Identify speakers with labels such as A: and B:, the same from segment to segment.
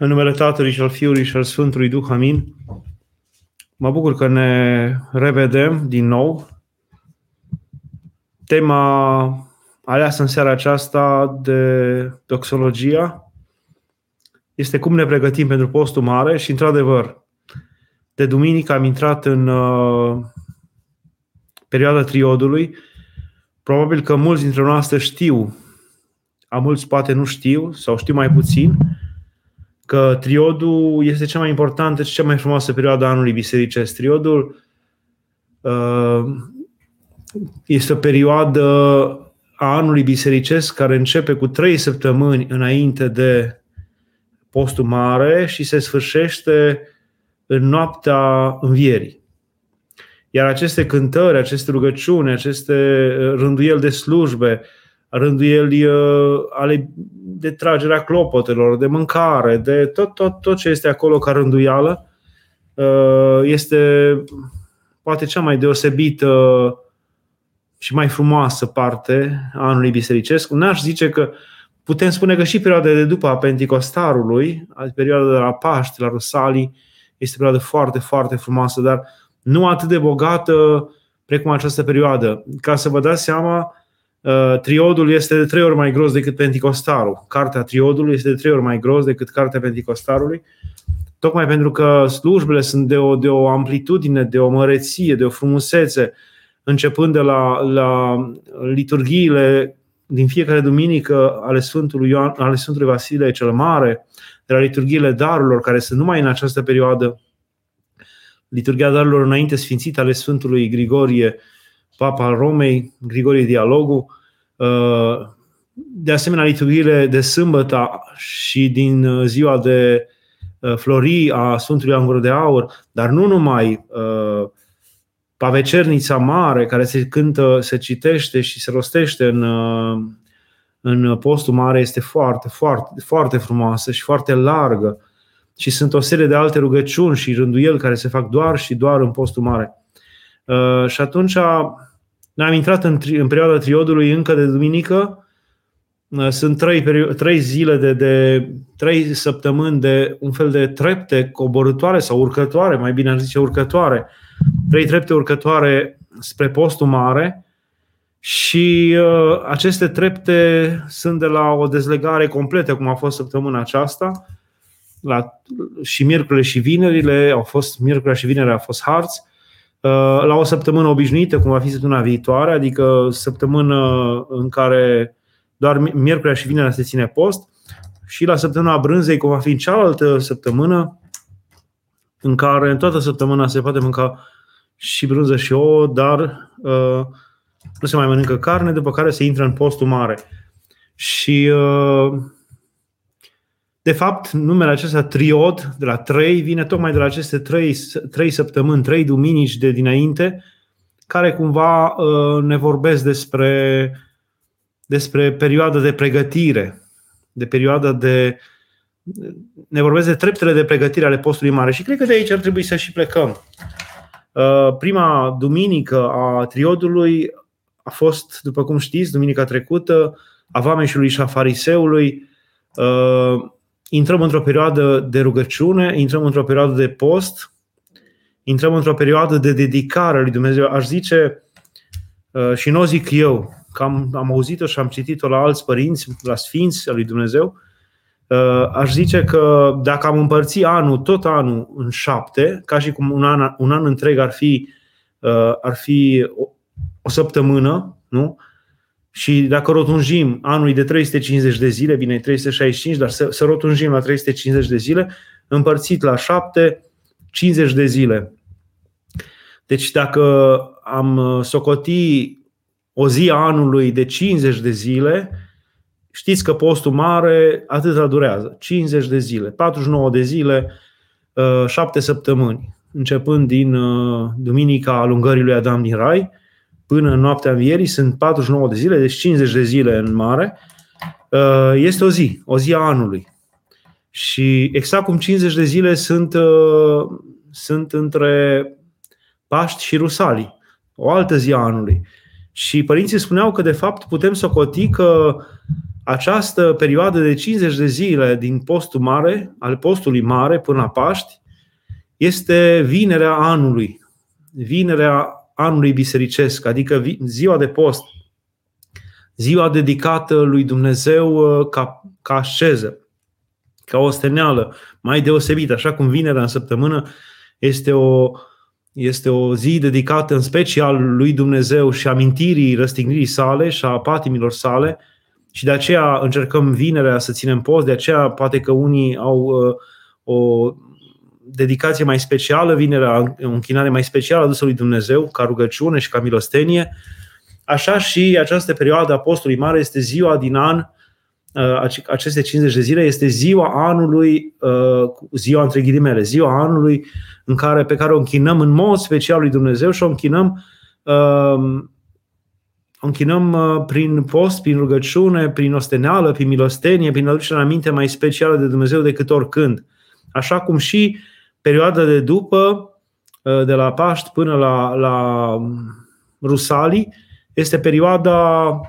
A: În numele Tatălui și al Fiului și al Sfântului Duh, amin. Mă bucur că ne revedem din nou. Tema aleasă în seara aceasta de doxologia este cum ne pregătim pentru postul mare și, într-adevăr, de duminică am intrat în uh, perioada triodului. Probabil că mulți dintre noastre știu, a mulți poate nu știu sau știu mai puțin, că triodul este cea mai importantă și cea mai frumoasă perioadă a anului bisericesc. Triodul uh, este o perioadă a anului bisericesc care începe cu trei săptămâni înainte de postul mare și se sfârșește în noaptea învierii. Iar aceste cântări, aceste rugăciuni, aceste rânduieli de slujbe, rânduieli uh, ale de tragerea clopotelor, de mâncare, de tot, tot, tot ce este acolo ca rânduială, uh, este poate cea mai deosebită și mai frumoasă parte a anului bisericesc. N-aș zice că putem spune că și perioada de după a Penticostarului, perioada de la Paști, la Rusalii, este o perioadă foarte, foarte frumoasă, dar nu atât de bogată precum această perioadă. Ca să vă dați seama, Uh, triodul este de trei ori mai gros decât Penticostarul. Cartea Triodului este de trei ori mai gros decât Cartea Penticostarului, tocmai pentru că slujbele sunt de o, de o amplitudine, de o măreție, de o frumusețe, începând de la, la liturghiile din fiecare duminică ale Sfântului, Ioan, ale Sfântului Vasile cel Mare, de la liturghiile darurilor, care sunt numai în această perioadă, liturgia darurilor înainte sfințită ale Sfântului Grigorie, Papa al Romei, Grigorie Dialogu, uh, de asemenea liturghiile de sâmbătă și din uh, ziua de uh, flori a Sfântului Angură de Aur, dar nu numai Pavecernița Mare, care se cântă, se citește și se rostește în, în postul mare, este foarte, foarte, foarte frumoasă și foarte largă. Și sunt o serie de alte rugăciuni și rânduieli care se fac doar și doar în postul mare. Și atunci noi am intrat în, tri, în perioada triodului încă de duminică. Uh, sunt trei, trei zile de, de trei săptămâni de un fel de trepte coborătoare sau urcătoare, mai bine ar zice urcătoare. Trei trepte urcătoare spre postul mare și uh, aceste trepte sunt de la o dezlegare completă, cum a fost săptămâna aceasta. La, și miercurile și vinerile au fost, miercurea și vinerea a fost harți Uh, la o săptămână obișnuită, cum va fi săptămâna viitoare, adică săptămână în care doar miercurea și vinerea se ține post, și la săptămâna brânzei, cum va fi în cealaltă săptămână, în care în toată săptămâna se poate mânca și brânză și ouă, dar uh, nu se mai mănâncă carne, după care se intră în postul mare. Și uh, de fapt, numele acesta triod, de la trei, vine tocmai de la aceste trei, trei săptămâni, trei duminici de dinainte, care cumva uh, ne vorbesc despre, despre perioada de pregătire, de perioada de. ne vorbesc de treptele de pregătire ale postului mare și cred că de aici ar trebui să și plecăm. Uh, prima duminică a triodului a fost, după cum știți, duminica trecută, a Vameșului și a Fariseului. Uh, intrăm într-o perioadă de rugăciune, intrăm într-o perioadă de post, intrăm într-o perioadă de dedicare lui Dumnezeu. Aș zice, uh, și nu o zic eu, că am, am auzit-o și am citit-o la alți părinți, la sfinți al lui Dumnezeu, uh, aș zice că dacă am împărți anul, tot anul în șapte, ca și cum un an, un an întreg ar fi, uh, ar fi o, o săptămână, nu? Și dacă rotunjim anului de 350 de zile, bine, 365, dar să, să rotunjim la 350 de zile, împărțit la 7, 50 de zile. Deci dacă am socoti o zi a anului de 50 de zile, știți că postul mare atâta durează. 50 de zile, 49 de zile, 7 uh, săptămâni, începând din uh, duminica alungării lui Adam din Rai, până în noaptea învierii, sunt 49 de zile, deci 50 de zile în mare, uh, este o zi, o zi a anului. Și exact cum 50 de zile sunt, uh, sunt între Paști și Rusalii, o altă zi a anului. Și părinții spuneau că, de fapt, putem să coti că această perioadă de 50 de zile din postul mare, al postului mare până la Paști, este vinerea anului, vinerea anului bisericesc, adică ziua de post, ziua dedicată lui Dumnezeu uh, ca, ca asceză, ca o steneală mai deosebită, așa cum vinerea în săptămână este o, este o zi dedicată în special lui Dumnezeu și amintirii răstignirii sale și a patimilor sale și de aceea încercăm vinerea să ținem post, de aceea poate că unii au uh, o dedicație mai specială, vinerea, o închinare mai specială adusă lui Dumnezeu, ca rugăciune și ca milostenie. Așa și această perioadă a postului mare este ziua din an, uh, aceste 50 de zile, este ziua anului, uh, ziua între ghilimele, ziua anului în care, pe care o închinăm în mod special lui Dumnezeu și o închinăm uh, o închinăm prin post, prin rugăciune, prin osteneală, prin milostenie, prin aducerea aminte mai specială de Dumnezeu decât oricând. Așa cum și perioada de după, de la Paști până la, la Rusalii, este perioada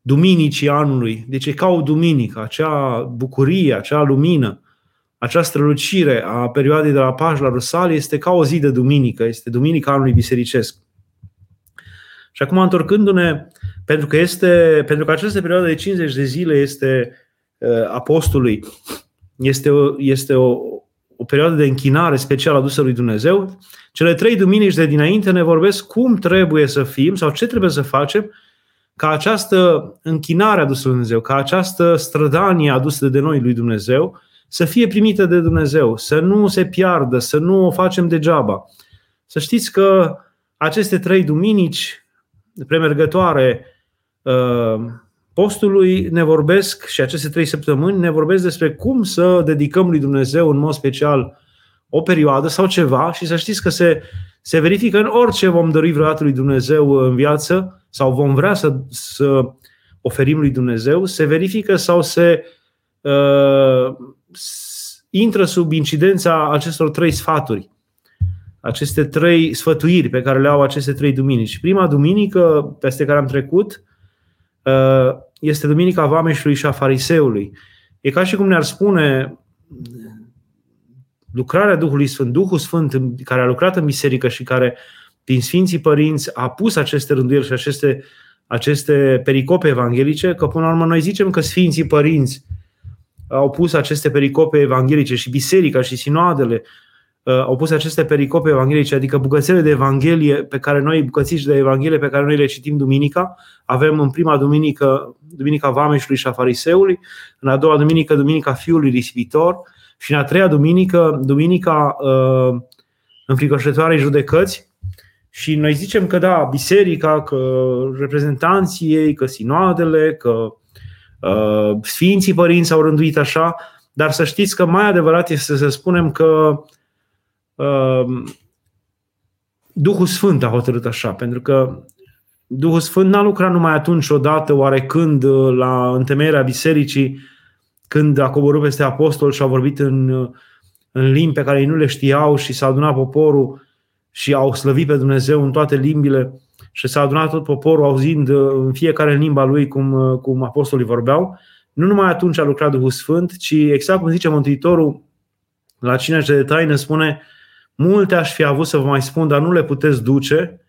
A: duminicii anului. Deci e ca o duminică, acea bucurie, acea lumină, acea strălucire a perioadei de la Paști la Rusalii este ca o zi de duminică, este duminica anului bisericesc. Și acum întorcându-ne, pentru că, este, pentru că această perioadă de 50 de zile este uh, apostolului, este, o, este o, o perioadă de închinare specială adusă lui Dumnezeu, cele trei duminici de dinainte ne vorbesc cum trebuie să fim sau ce trebuie să facem ca această închinare adusă lui Dumnezeu, ca această strădanie adusă de noi lui Dumnezeu să fie primită de Dumnezeu, să nu se piardă, să nu o facem degeaba. Să știți că aceste trei duminici premergătoare uh, postului ne vorbesc și aceste trei săptămâni ne vorbesc despre cum să dedicăm lui Dumnezeu în mod special o perioadă sau ceva și să știți că se, se verifică în orice vom dori vreodată lui Dumnezeu în viață sau vom vrea să, să oferim lui Dumnezeu, se verifică sau se uh, intră sub incidența acestor trei sfaturi aceste trei sfătuiri pe care le au aceste trei duminici. Prima duminică peste care am trecut uh, este Duminica Vameșului și a Fariseului. E ca și cum ne-ar spune lucrarea Duhului Sfânt, Duhul Sfânt care a lucrat în biserică și care prin Sfinții Părinți a pus aceste rânduieli și aceste, aceste pericope evanghelice, că până la urmă noi zicem că Sfinții Părinți au pus aceste pericope evanghelice și biserica și sinoadele uh, au pus aceste pericope evanghelice, adică bucățele de Evanghelie pe care noi, bucățiși de Evanghelie pe care noi le citim duminica. Avem în prima duminică, Duminica Vameșului și a Fariseului, în a doua duminică, Duminica Fiului Risipitor și în a treia duminică, Duminica uh, înfricoșătoarei judecăți. Și noi zicem că da, biserica, că reprezentanții ei, că sinoadele, că uh, Sfinții Părinți au rânduit așa, dar să știți că mai adevărat este să spunem că Ehm, Duhul Sfânt a hotărât așa, pentru că Duhul Sfânt n-a lucrat numai atunci odată, oarecând, uh, la întemeierea bisericii, când a coborât peste apostol și a vorbit în, uh, în limbi pe care ei nu le știau și s-a adunat poporul și au slăvit pe Dumnezeu în toate limbile și s-a adunat tot poporul auzind uh, în fiecare limba lui cum, cum apostolii vorbeau. Nu numai atunci a lucrat Duhul Sfânt, ci exact cum zice Mântuitorul la cine de taină spune Multe aș fi avut să vă mai spun, dar nu le puteți duce,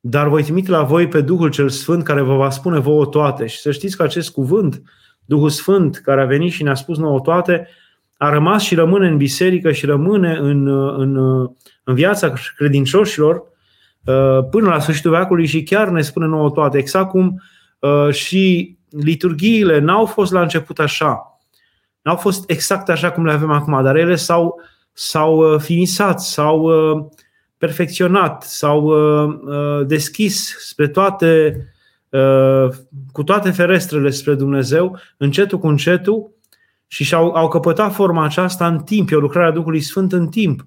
A: dar voi trimite la voi pe Duhul cel Sfânt care vă va spune vouă toate. Și să știți că acest cuvânt, Duhul Sfânt, care a venit și ne-a spus nouă toate, a rămas și rămâne în biserică și rămâne în, în, în viața credincioșilor uh, până la sfârșitul veacului și chiar ne spune nouă toate. Exact cum uh, și liturghiile n-au fost la început așa. N-au fost exact așa cum le avem acum, dar ele s-au s-au uh, finisat, s-au uh, perfecționat, s-au uh, deschis spre toate, cu toate ferestrele spre Dumnezeu, încetul cu încetul, și și-au au căpătat forma aceasta în timp, e o lucrare a Duhului Sfânt în timp.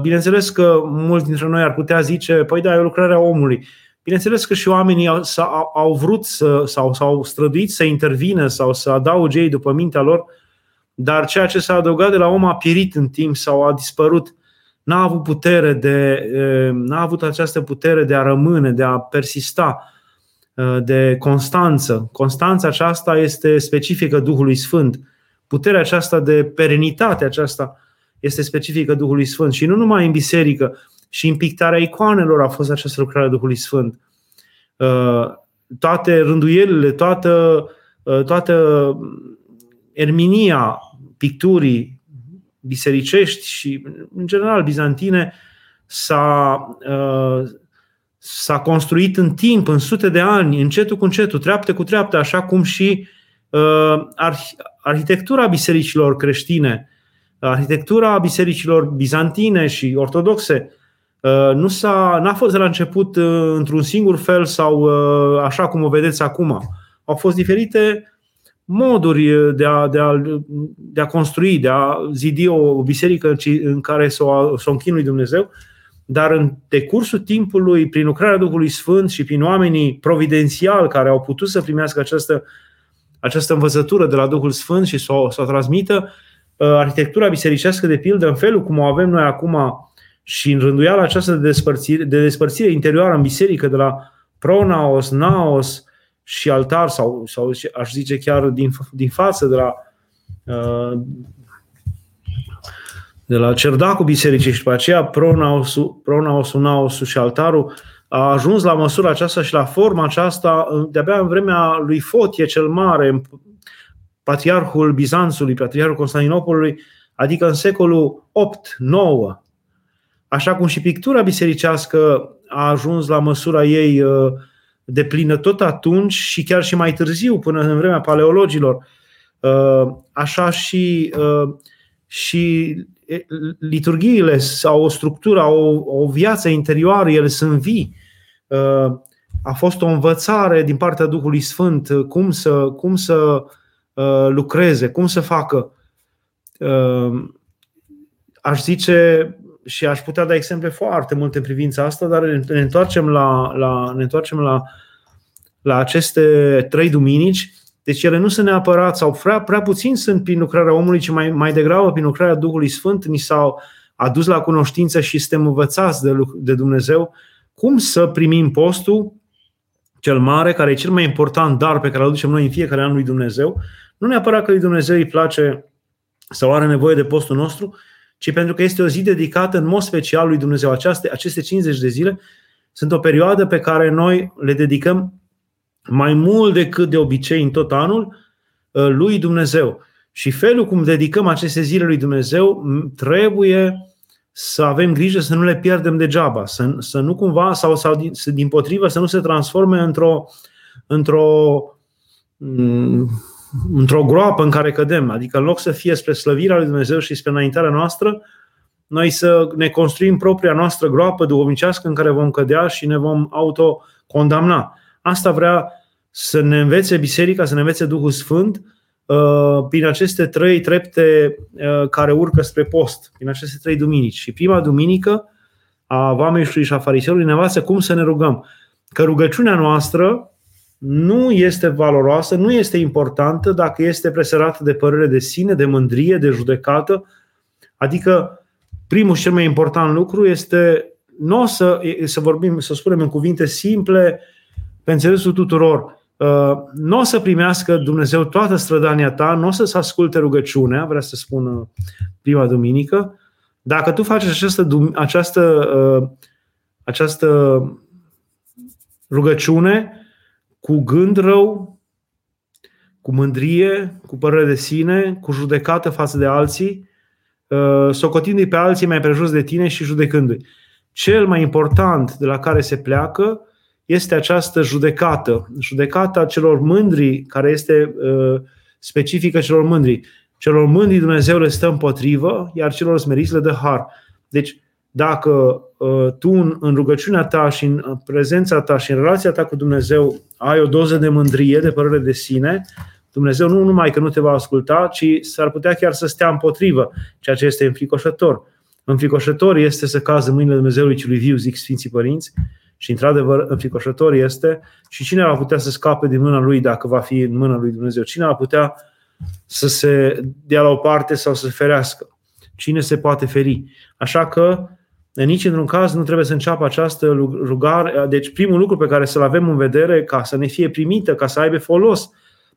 A: Bineînțeles că mulți dintre noi ar putea zice, păi da, e o lucrare a omului. Bineînțeles că și oamenii au, au vrut să, sau s-au străduit să intervină sau să adauge ei după mintea lor dar ceea ce s-a adăugat de la om a pierit în timp sau a dispărut. N-a avut putere de, n-a avut această putere de a rămâne, de a persista. de constanță. Constanța aceasta este specifică Duhului Sfânt. Puterea aceasta de perenitate aceasta este specifică Duhului Sfânt. Și nu numai în biserică, și în pictarea icoanelor a fost această lucrare a Duhului Sfânt. Toate rânduielile, toată, toată erminia picturii bisericești și, în general, bizantine, s-a, uh, s-a construit în timp, în sute de ani, încetul cu încetul, treaptă cu treaptă, așa cum și uh, arhitectura bisericilor creștine, arhitectura bisericilor bizantine și ortodoxe, uh, nu s-a, n-a fost de la început într-un singur fel sau așa cum o vedeți acum. Au fost diferite moduri de a, de a, de a construi, de a zidi o biserică în care să o, să o închinui Dumnezeu, dar în decursul timpului, prin lucrarea Duhului Sfânt și prin oamenii providențial care au putut să primească această, această învățătură de la Duhul Sfânt și să o, să o transmită, uh, arhitectura bisericească de pildă, în felul cum o avem noi acum și în rânduiala aceasta de despărțire, de despărțire interioară în biserică, de la pronaos, naos, și altar sau, sau aș zice chiar din, din față de la uh, de la cerdacul bisericii și după aceea pronaosul, pronaosul naosul și altarul a ajuns la măsura aceasta și la forma aceasta de-abia în vremea lui Fotie cel Mare, patriarhul Bizanțului, patriarhul Constantinopolului, adică în secolul 8-9. Așa cum și pictura bisericească a ajuns la măsura ei uh, de plină tot atunci și chiar și mai târziu, până în vremea paleologilor. Uh, așa și, uh, și liturghiile au o structură, au o, o viață interioară, ele sunt vii. Uh, a fost o învățare din partea Duhului Sfânt cum să, cum să lucreze, cum să facă. Aș zice și aș putea da exemple foarte multe în privința asta, dar ne întoarcem la, la, ne întoarcem la, la aceste trei duminici. Deci ele nu sunt neapărat, sau prea, prea puțin sunt prin lucrarea omului, ci mai, mai degrabă prin lucrarea Duhului Sfânt ni s-au adus la cunoștință și suntem învățați de, de Dumnezeu cum să primim postul cel mare, care e cel mai important dar pe care îl aducem noi în fiecare an lui Dumnezeu. Nu neapărat că lui Dumnezeu îi place sau are nevoie de postul nostru, ci pentru că este o zi dedicată în mod special lui Dumnezeu. Aceste, aceste 50 de zile sunt o perioadă pe care noi le dedicăm mai mult decât de obicei în tot anul uh, lui Dumnezeu. Și felul cum dedicăm aceste zile lui Dumnezeu trebuie să avem grijă să nu le pierdem degeaba, să, să nu cumva, sau, sau din, din potrivă, să nu se transforme într-o, într-o mm, într-o groapă în care cădem. Adică în loc să fie spre slăvirea lui Dumnezeu și spre înaintarea noastră, noi să ne construim propria noastră groapă duhovnicească în care vom cădea și ne vom autocondamna. Asta vrea să ne învețe Biserica, să ne învețe Duhul Sfânt uh, prin aceste trei trepte uh, care urcă spre post, prin aceste trei duminici. Și prima duminică a Vameșului și a Fariseului ne învață cum să ne rugăm. Că rugăciunea noastră nu este valoroasă, nu este importantă dacă este presărată de părere de sine, de mândrie, de judecată. Adică primul și cel mai important lucru este nu o să, să vorbim, să spunem în cuvinte simple, pe înțelesul tuturor, uh, nu o să primească Dumnezeu toată strădania ta, nu o să-ți asculte rugăciunea, vrea să spună prima duminică, dacă tu faci această, această, uh, această rugăciune cu gând rău, cu mândrie, cu părere de sine, cu judecată față de alții, uh, socotindu-i pe alții mai prejos de tine și judecându-i. Cel mai important de la care se pleacă este această judecată, judecata celor mândri, care este uh, specifică celor mândri. Celor mândri Dumnezeu le stă împotrivă, iar celor smeriți le dă har. Deci, dacă uh, tu în, în rugăciunea ta și în prezența ta și în relația ta cu Dumnezeu ai o doză de mândrie, de părere de sine, Dumnezeu nu numai că nu te va asculta, ci s-ar putea chiar să stea împotrivă, ceea ce este înfricoșător. Înfricoșător este să cazi în mâinile Dumnezeului celui viu, zic Sfinții Părinți, și într-adevăr înfricoșător este și cine va putea să scape din mâna lui dacă va fi în mâna lui Dumnezeu? Cine va putea să se dea la o parte sau să se ferească? Cine se poate feri? Așa că nici într-un caz nu trebuie să înceapă această rugare. Deci primul lucru pe care să-l avem în vedere ca să ne fie primită, ca să aibă folos,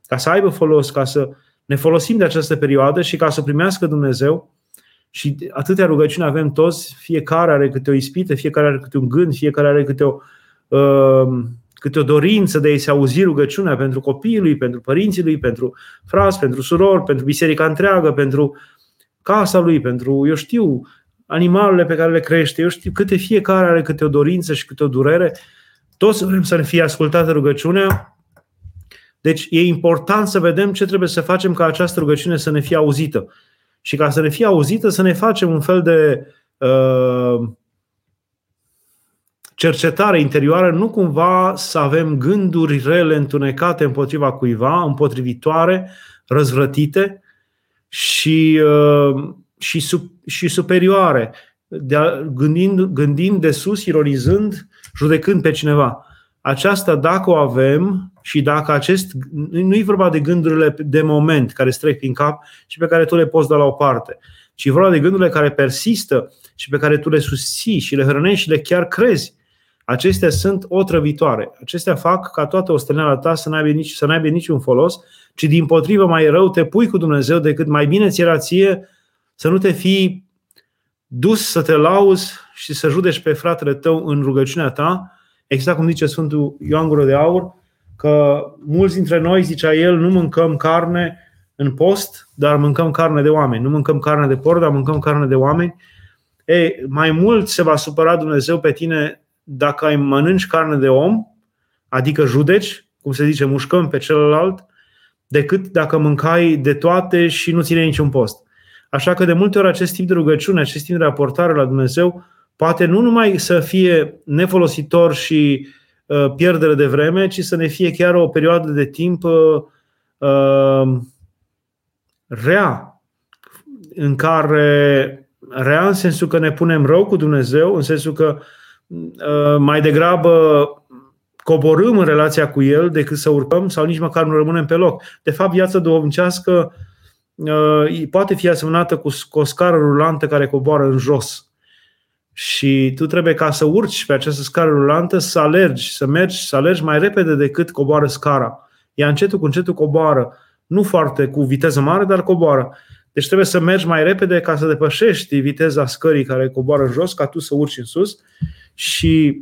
A: ca să aibă folos, ca să ne folosim de această perioadă și ca să primească Dumnezeu și atâtea rugăciuni avem toți, fiecare are câte o ispită, fiecare are câte un gând, fiecare are câte o, uh, câte o dorință de a-i se auzi rugăciunea pentru copiii lui, pentru părinții lui, pentru frați, pentru surori, pentru biserica întreagă, pentru casa lui, pentru, eu știu, animalele pe care le crește, eu știu câte fiecare are câte o dorință și câte o durere, toți vrem să ne fie ascultată rugăciunea, deci e important să vedem ce trebuie să facem ca această rugăciune să ne fie auzită. Și ca să ne fie auzită, să ne facem un fel de uh, cercetare interioară, nu cumva să avem gânduri rele întunecate împotriva cuiva, împotrivitoare, răzvrătite și, uh, și, și superioare, de a, gândind, gândind de sus, ironizând, judecând pe cineva. Aceasta, dacă o avem și dacă acest. Nu e vorba de gândurile de moment care strec prin cap și pe care tu le poți da la o parte, ci e vorba de gândurile care persistă și pe care tu le susții și le hrănești și le chiar crezi. Acestea sunt otrăvitoare. Acestea fac ca toată osteneala ta să n-aibă, nici, să n-aibă niciun folos, ci din potrivă mai rău te pui cu Dumnezeu decât mai bine ți era ție să nu te fii dus să te lauzi și să judeci pe fratele tău în rugăciunea ta, exact cum zice Sfântul Ioan Gură de Aur, că mulți dintre noi, zicea el, nu mâncăm carne în post, dar mâncăm carne de oameni. Nu mâncăm carne de porc, dar mâncăm carne de oameni. Ei, mai mult se va supăra Dumnezeu pe tine dacă ai mănânci carne de om, adică judeci, cum se zice, mușcăm pe celălalt, decât dacă mâncai de toate și nu ține niciun post. Așa că de multe ori acest tip de rugăciune, acest tip de raportare la Dumnezeu poate nu numai să fie nefolositor și uh, pierdere de vreme, ci să ne fie chiar o perioadă de timp uh, uh, rea, în care rea în sensul că ne punem rău cu Dumnezeu, în sensul că uh, mai degrabă coborâm în relația cu El decât să urcăm sau nici măcar nu rămânem pe loc. De fapt, viața duhovnicească uh, poate fi asemănată cu, cu o scară rulantă care coboară în jos. Și tu trebuie ca să urci pe această scară rulantă să alergi, să mergi, să alergi mai repede decât coboară scara. Ea încetul cu încetul coboară, nu foarte cu viteză mare, dar coboară. Deci trebuie să mergi mai repede ca să depășești viteza scării care coboară în jos, ca tu să urci în sus. Și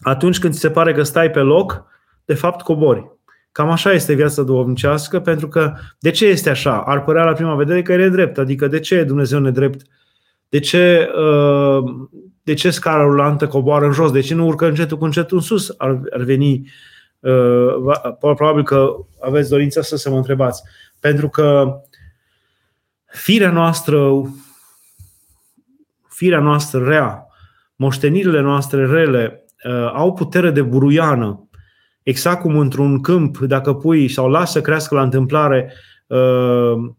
A: atunci când ți se pare că stai pe loc, de fapt cobori. Cam așa este viața duhovnicească, pentru că de ce este așa? Ar părea la prima vedere că e drept, adică de ce e Dumnezeu nedrept? De ce, uh, de ce scara rulantă coboară în jos? De ce nu urcă încetul cu încetul în sus? Ar, ar veni, uh, probabil că aveți dorința să se mă întrebați. Pentru că firea noastră, firea noastră rea, moștenirile noastre rele, uh, au putere de buruiană. Exact cum într-un câmp, dacă pui sau lasă să crească la întâmplare uh,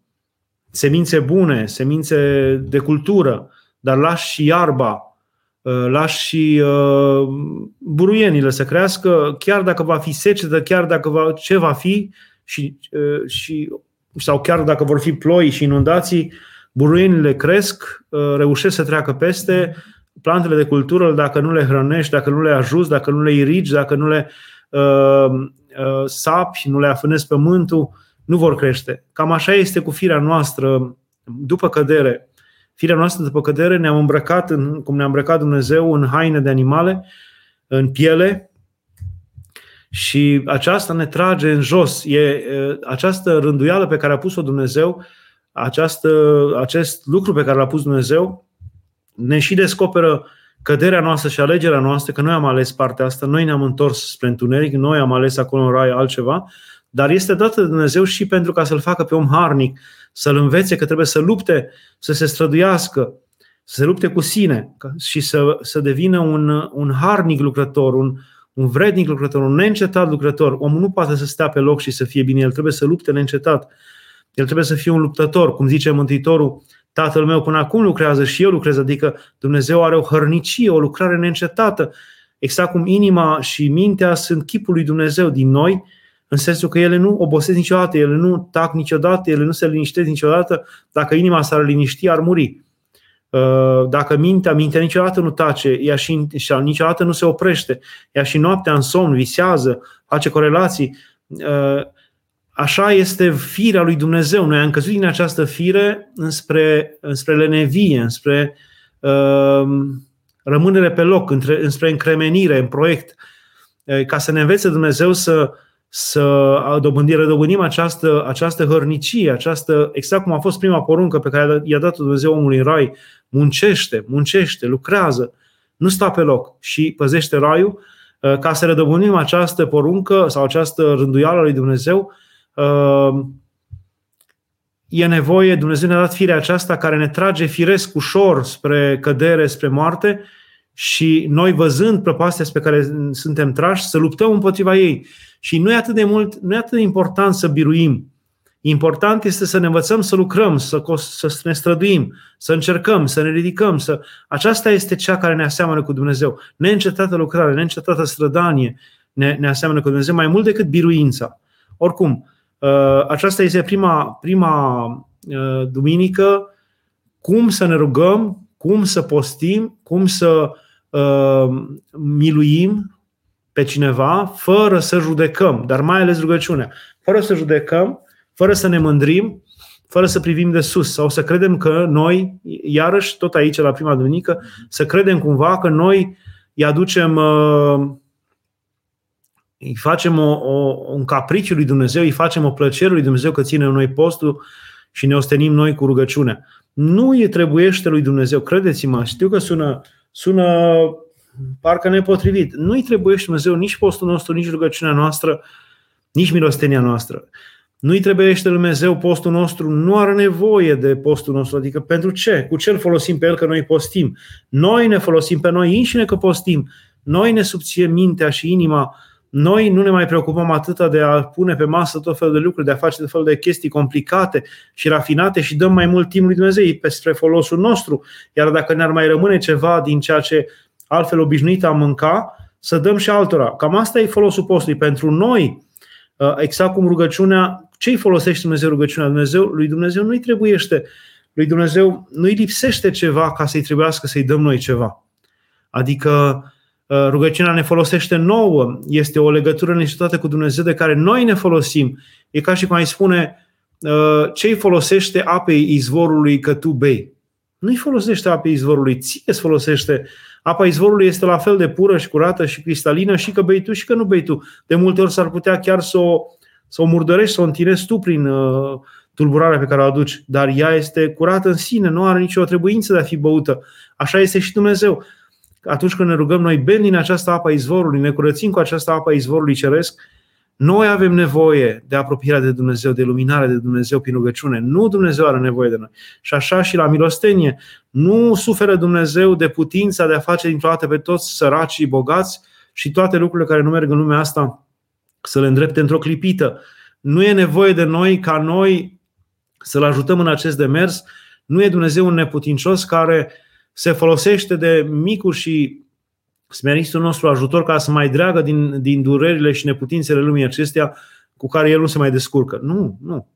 A: semințe bune, semințe de cultură, dar lași și iarba, uh, lași și uh, buruienile să crească, chiar dacă va fi secetă, chiar dacă va, ce va fi, și, uh, și, sau chiar dacă vor fi ploi și inundații, buruienile cresc, uh, reușesc să treacă peste, plantele de cultură, dacă nu le hrănești, dacă nu le ajuți, dacă nu le irigi, dacă nu le uh, uh, sapi, nu le afânezi pământul, nu vor crește. Cam așa este cu firea noastră după cădere. Firea noastră după cădere ne-am îmbrăcat, în, cum ne-a îmbrăcat Dumnezeu, în haine de animale, în piele, și aceasta ne trage în jos. E, această rânduială pe care a pus-o Dumnezeu, această, acest lucru pe care l-a pus Dumnezeu, ne și descoperă căderea noastră și alegerea noastră, că noi am ales partea asta, noi ne-am întors spre întuneric, noi am ales acolo în rai altceva, dar este dată de Dumnezeu și pentru ca să-l facă pe om harnic, să-l învețe că trebuie să lupte, să se străduiască, să se lupte cu sine și să, să devină un, un harnic lucrător, un, un vrednic lucrător, un neîncetat lucrător. Omul nu poate să stea pe loc și să fie bine, el trebuie să lupte neîncetat. El trebuie să fie un luptător, cum zice Mântuitorul, Tatăl meu până acum lucrează și eu lucrez, adică Dumnezeu are o hărnicie, o lucrare neîncetată. Exact cum inima și mintea sunt chipul lui Dumnezeu din noi, în sensul că ele nu obosesc niciodată, ele nu tac niciodată, ele nu se liniștesc niciodată. Dacă inima s-ar liniști, ar muri. Dacă mintea, mintea niciodată nu tace, ea și, și niciodată nu se oprește, ea și noaptea în somn visează, face corelații. Așa este firea lui Dumnezeu. Noi am căzut din această fire înspre, înspre lenevie, înspre uh, rămânere pe loc, între, înspre încremenire în proiect, ca să ne învețe Dumnezeu să, să dobândim, rădobândim această, această hărnicie, această, exact cum a fost prima poruncă pe care i-a dat Dumnezeu omului în rai, muncește, muncește, lucrează, nu sta pe loc și păzește raiul, ca să rădăbunim această poruncă sau această rânduială lui Dumnezeu, e nevoie, Dumnezeu ne-a dat firea aceasta care ne trage firesc ușor spre cădere, spre moarte și noi văzând prăpastia pe care suntem trași, să luptăm împotriva ei. Și nu e atât de mult, nu e atât de important să biruim. Important este să ne învățăm să lucrăm, să, să ne străduim, să încercăm, să ne ridicăm. Să... Aceasta este cea care ne aseamănă cu Dumnezeu. Neîncetată lucrare, neîncetată strădanie ne, ne aseamănă cu Dumnezeu mai mult decât biruința. Oricum, uh, aceasta este prima, prima uh, duminică, cum să ne rugăm, cum să postim, cum să uh, miluim pe cineva fără să judecăm, dar mai ales rugăciunea, fără să judecăm, fără să ne mândrim, fără să privim de sus sau să credem că noi, iarăși tot aici la prima duminică, să credem cumva că noi îi aducem, uh, îi facem o, o, un capriciu lui Dumnezeu, îi facem o plăcere lui Dumnezeu că ține noi postul și ne ostenim noi cu rugăciunea. Nu e trebuiește lui Dumnezeu, credeți-mă, știu că sună, sună parcă nepotrivit. Nu-i trebuie Dumnezeu nici postul nostru, nici rugăciunea noastră, nici milostenia noastră. Nu-i trebuie lui Dumnezeu postul nostru, nu are nevoie de postul nostru. Adică pentru ce? Cu ce îl folosim pe el că noi postim? Noi ne folosim pe noi înșine că postim. Noi ne subție mintea și inima. Noi nu ne mai preocupăm atâta de a pune pe masă tot felul de lucruri, de a face tot felul de chestii complicate și rafinate și dăm mai mult timp lui Dumnezeu pe spre folosul nostru. Iar dacă ne-ar mai rămâne ceva din ceea ce altfel obișnuit a mânca, să dăm și altora. Cam asta e folosul postului. Pentru noi, uh, exact cum rugăciunea, ce îi folosește Dumnezeu rugăciunea Dumnezeu? Lui Dumnezeu nu-i trebuiește. Lui Dumnezeu nu-i lipsește ceva ca să-i trebuiască să-i dăm noi ceva. Adică uh, rugăciunea ne folosește nouă, este o legătură necesitate cu Dumnezeu de care noi ne folosim. E ca și cum ai spune, uh, ce îi folosește apei izvorului că tu bei? Nu-i folosește apei izvorului, ție îți folosește Apa izvorului este la fel de pură și curată și cristalină și că bei tu și că nu bei tu. De multe ori s-ar putea chiar să o, să o murdărești, să o întinezi tu prin uh, tulburarea pe care o aduci, dar ea este curată în sine, nu are nicio trebuință de a fi băută. Așa este și Dumnezeu. Atunci când ne rugăm, noi bem din această apă izvorului, ne curățim cu această apă izvorului ceresc, noi avem nevoie de apropierea de Dumnezeu, de luminare de Dumnezeu prin rugăciune. Nu Dumnezeu are nevoie de noi. Și așa și la milostenie. Nu suferă Dumnezeu de putința de a face dintr-o dată pe toți săraci și bogați și toate lucrurile care nu merg în lumea asta să le îndrepte într-o clipită. Nu e nevoie de noi ca noi să-L ajutăm în acest demers. Nu e Dumnezeu un neputincios care se folosește de micul și smeristul nostru ajutor ca să mai dreagă din, din durerile și neputințele lumii acestea cu care el nu se mai descurcă. Nu, nu.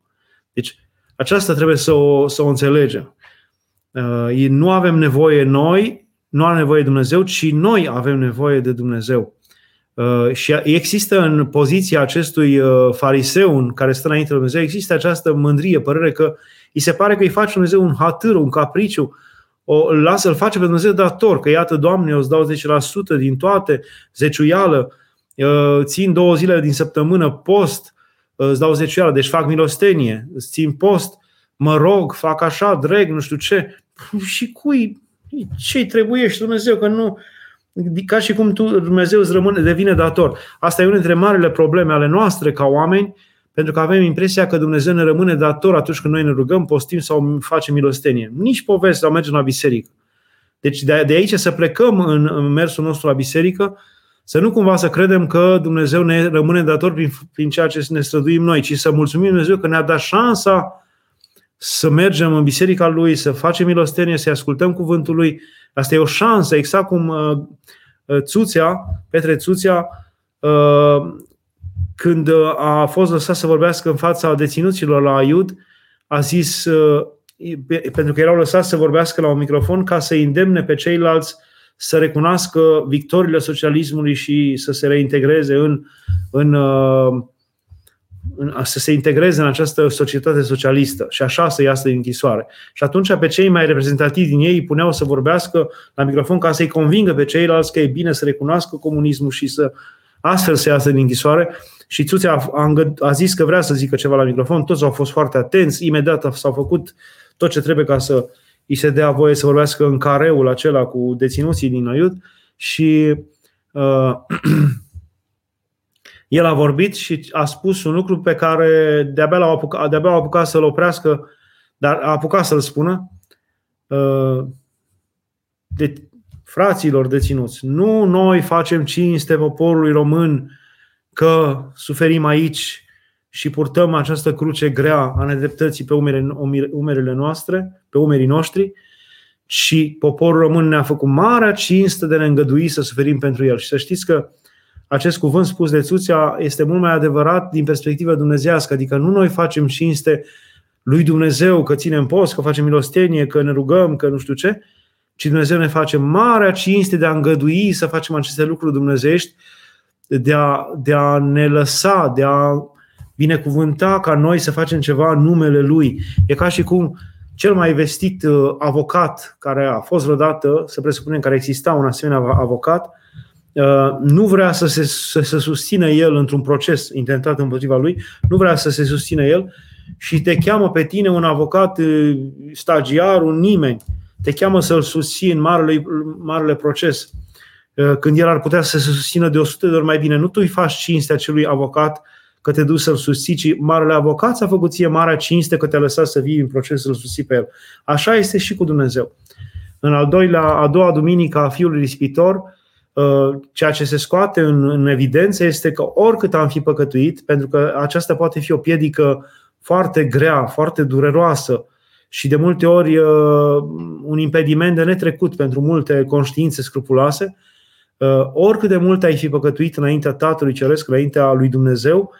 A: Deci aceasta trebuie să o, să o înțelegem. Uh, nu avem nevoie noi, nu are nevoie Dumnezeu, ci noi avem nevoie de Dumnezeu. Uh, și există în poziția acestui uh, fariseu în care stă înainte de Dumnezeu, există această mândrie, părere că îi se pare că îi face Dumnezeu un hatâr, un capriciu, o lasă, îl face pe Dumnezeu dator, că iată, Doamne, eu îți dau 10% din toate, zeciuială, țin două zile din săptămână post, îți dau zeciuială, deci fac milostenie, îți țin post, mă rog, fac așa, dreg, nu știu ce. Și cui, ce trebuie și Dumnezeu, că nu, ca și cum tu, Dumnezeu îți rămâne, devine dator. Asta e una dintre marile probleme ale noastre ca oameni, pentru că avem impresia că Dumnezeu ne rămâne dator atunci când noi ne rugăm, postim sau facem milostenie. Nici poveste sau mergem la biserică. Deci de, aici să plecăm în, în mersul nostru la biserică, să nu cumva să credem că Dumnezeu ne rămâne dator prin, prin ceea ce ne străduim noi, ci să mulțumim Dumnezeu că ne-a dat șansa să mergem în biserica Lui, să facem milostenie, să ascultăm cuvântul Lui. Asta e o șansă, exact cum uh, uh Țuțea, Petre Țuțea, uh, când uh, a fost lăsat să vorbească în fața deținuților la Iud, a zis, uh, pentru că erau lăsați să vorbească la un microfon ca să îndemne pe ceilalți să recunoască victoriile socialismului și să se reintegreze în, în, în, să se integreze în această societate socialistă și așa să iasă din închisoare. Și atunci pe cei mai reprezentativi din ei îi puneau să vorbească la microfon ca să-i convingă pe ceilalți că e bine să recunoască comunismul și să astfel să iasă din închisoare. Și Țuțea a, a, a zis că vrea să zică ceva la microfon, toți au fost foarte atenți, imediat s-au făcut tot ce trebuie ca să îi se dea voie să vorbească în careul acela cu deținuții din Aiud și uh, el a vorbit și a spus un lucru pe care de-abia, l-au apucat, de-abia au apucat să-l oprească, dar a apucat să-l spună. Uh, de, fraților deținuți, nu noi facem cinste poporului român că suferim aici și purtăm această cruce grea a nedreptății pe umerele noastre, pe umerii noștri, și poporul român ne-a făcut marea cinste de ne îngădui să suferim pentru el. Și să știți că acest cuvânt spus de Țuțea este mult mai adevărat din perspectiva dumnezească, adică nu noi facem cinste lui Dumnezeu că ținem post, că facem milostenie, că ne rugăm, că nu știu ce, ci Dumnezeu ne face marea cinste de a îngădui să facem aceste lucruri dumnezeiești, de a, de a ne lăsa, de a binecuvânta ca noi să facem ceva în numele Lui. E ca și cum cel mai vestit uh, avocat care a fost vreodată, să presupunem că exista un asemenea avocat, uh, nu vrea să se, să se susțină el într-un proces intentat împotriva lui, nu vrea să se susțină el și te cheamă pe tine un avocat uh, stagiar, un nimeni, te cheamă să-l susții în marele, marele proces, când el ar putea să se susțină de 100 de ori mai bine. Nu tu îi faci cinstea acelui avocat că te duci să-l susții, ci marele avocat ți-a făcut ție marea cinste că te-a lăsat să vii în proces să-l susții pe el. Așa este și cu Dumnezeu. În al doilea, a doua duminică a Fiului Rispitor, uh, ceea ce se scoate în, în evidență este că oricât am fi păcătuit, pentru că aceasta poate fi o piedică foarte grea, foarte dureroasă și de multe ori uh, un impediment de netrecut pentru multe conștiințe scrupuloase, uh, oricât de mult ai fi păcătuit înaintea Tatălui Ceresc, înaintea lui Dumnezeu,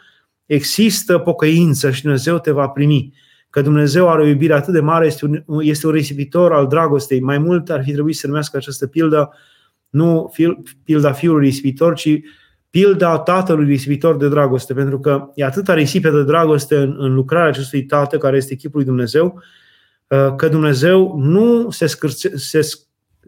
A: există pocăință și Dumnezeu te va primi. Că Dumnezeu are o iubire atât de mare, este un, este un risipitor al dragostei. Mai mult ar fi trebuit să numească această pildă nu pilda fiului risipitor, ci pilda tatălui risipitor de dragoste, pentru că e atâta risipe de dragoste în, în lucrarea acestui tată, care este chipul lui Dumnezeu, uh, că Dumnezeu nu se, scârce, se,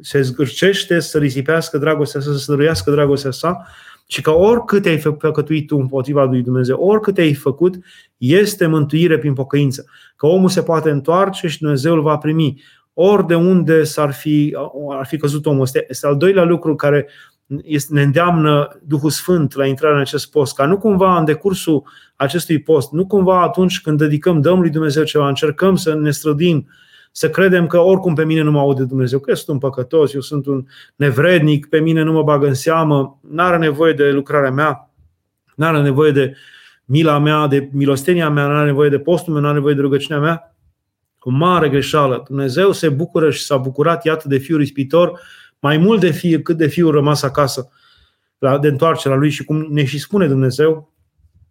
A: se zgârcește să risipească dragostea sa, să stăruiască dragostea sa, și că oricât ai păcătuit tu împotriva lui Dumnezeu, oricât ai făcut, este mântuire prin pocăință. Că omul se poate întoarce și Dumnezeu îl va primi. Ori de unde s-ar fi, ar fi căzut omul. Este, este al doilea lucru care este, ne îndeamnă Duhul Sfânt la intrarea în acest post, ca nu cumva în decursul acestui post, nu cumva atunci când dedicăm, dăm lui Dumnezeu ceva, încercăm să ne strădim să credem că oricum pe mine nu mă aude Dumnezeu, că eu sunt un păcătos, eu sunt un nevrednic, pe mine nu mă bagă în seamă, n-are nevoie de lucrarea mea, n-are nevoie de mila mea, de milostenia mea, n-are nevoie de postul meu, n-are nevoie de rugăciunea mea. O mare greșeală. Dumnezeu se bucură și s-a bucurat, iată, de fiul ispitor, mai mult de fiu cât de fiul rămas acasă la, de întoarcerea lui și cum ne și spune Dumnezeu,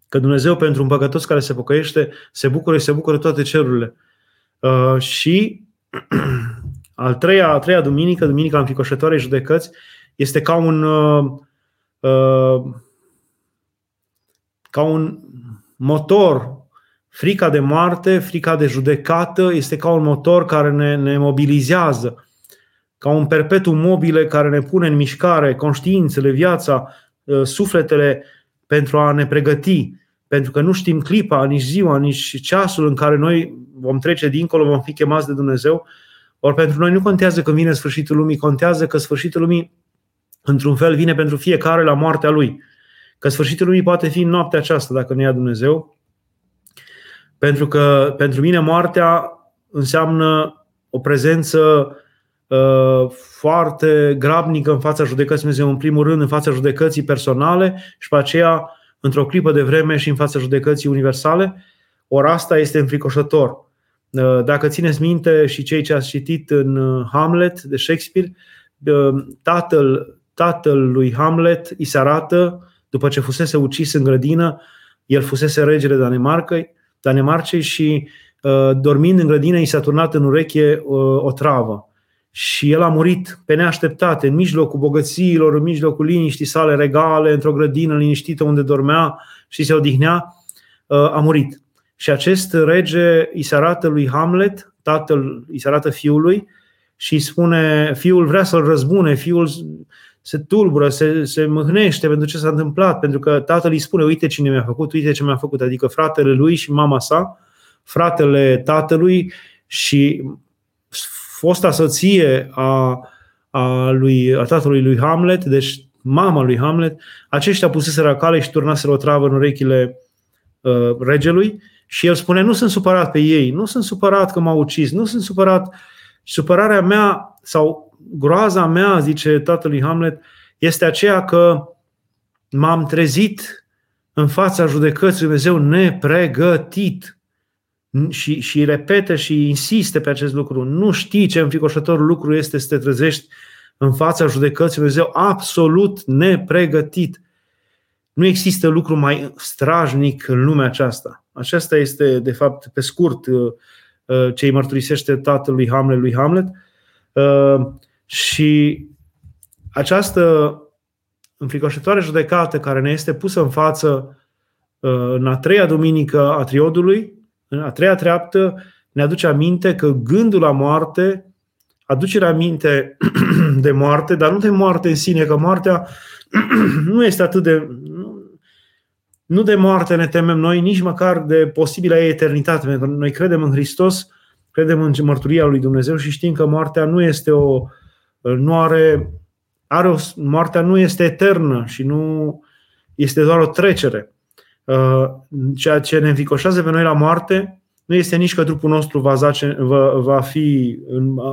A: că Dumnezeu pentru un păcătos care se pocăiește se bucură și se bucură toate cerurile. Uh, și al treia, a treia duminică, duminica înficoșătoarei judecăți, este ca un, uh, uh, ca un motor. Frica de moarte, frica de judecată este ca un motor care ne, ne mobilizează, ca un perpetu mobile care ne pune în mișcare conștiințele, viața, sufletele pentru a ne pregăti pentru că nu știm clipa, nici ziua, nici ceasul în care noi vom trece dincolo, vom fi chemați de Dumnezeu. Ori pentru noi nu contează când vine sfârșitul lumii, contează că sfârșitul lumii, într-un fel, vine pentru fiecare la moartea lui. Că sfârșitul lumii poate fi în noaptea aceasta, dacă ne ia Dumnezeu. Pentru că pentru mine moartea înseamnă o prezență uh, foarte grabnică în fața judecății Dumnezeu, în primul rând în fața judecății personale și pe aceea într-o clipă de vreme și în fața judecății universale, ori asta este înfricoșător. Uh, dacă țineți minte și cei ce ați citit în uh, Hamlet de Shakespeare, uh, tatăl, tatăl lui Hamlet îi se arată, după ce fusese ucis în grădină, el fusese regele Danemarcei, Danemarcei și dormind în grădină, i s-a turnat în ureche o travă. Și el a murit pe neașteptate, în mijlocul bogățiilor, în mijlocul liniștii sale regale, într-o grădină liniștită unde dormea și se odihnea, a murit. Și acest rege îi se arată lui Hamlet, tatăl îi se arată fiului și îi spune, fiul vrea să-l răzbune, fiul se tulbură, se, se mâhnește pentru ce s-a întâmplat, pentru că tatăl îi spune, uite cine mi-a făcut, uite ce mi-a făcut, adică fratele lui și mama sa, fratele tatălui și fosta soție a, a, lui, a tatălui lui Hamlet, deci mama lui Hamlet, aceștia puseseră cale și turnaseră o travă în urechile uh, regelui și el spune, nu sunt supărat pe ei, nu sunt supărat că m-au ucis, nu sunt supărat. Supărarea mea sau groaza mea, zice tatălui Hamlet, este aceea că m-am trezit în fața judecății Dumnezeu nepregătit. Și, și repetă și insiste pe acest lucru. Nu știi ce înfricoșător lucru este să te trezești în fața judecății Dumnezeu absolut nepregătit. Nu există lucru mai strajnic în lumea aceasta. Aceasta este, de fapt, pe scurt, uh, uh, ce îi mărturisește tatălui Hamlet lui Hamlet. Uh, și această înfricoșătoare judecată care ne este pusă în față în a treia duminică a triodului, în a treia treaptă, ne aduce aminte că gândul la moarte, aducerea aminte de moarte, dar nu de moarte în sine, că moartea nu este atât de. Nu de moarte ne temem noi, nici măcar de posibilă eternitate, pentru că noi credem în Hristos, credem în mărturia lui Dumnezeu și știm că moartea nu este o. nu are. are o, moartea nu este eternă și nu este doar o trecere. Uh, ceea ce ne înficoșează pe noi la moarte nu este nici că trupul nostru va, zace, va, va fi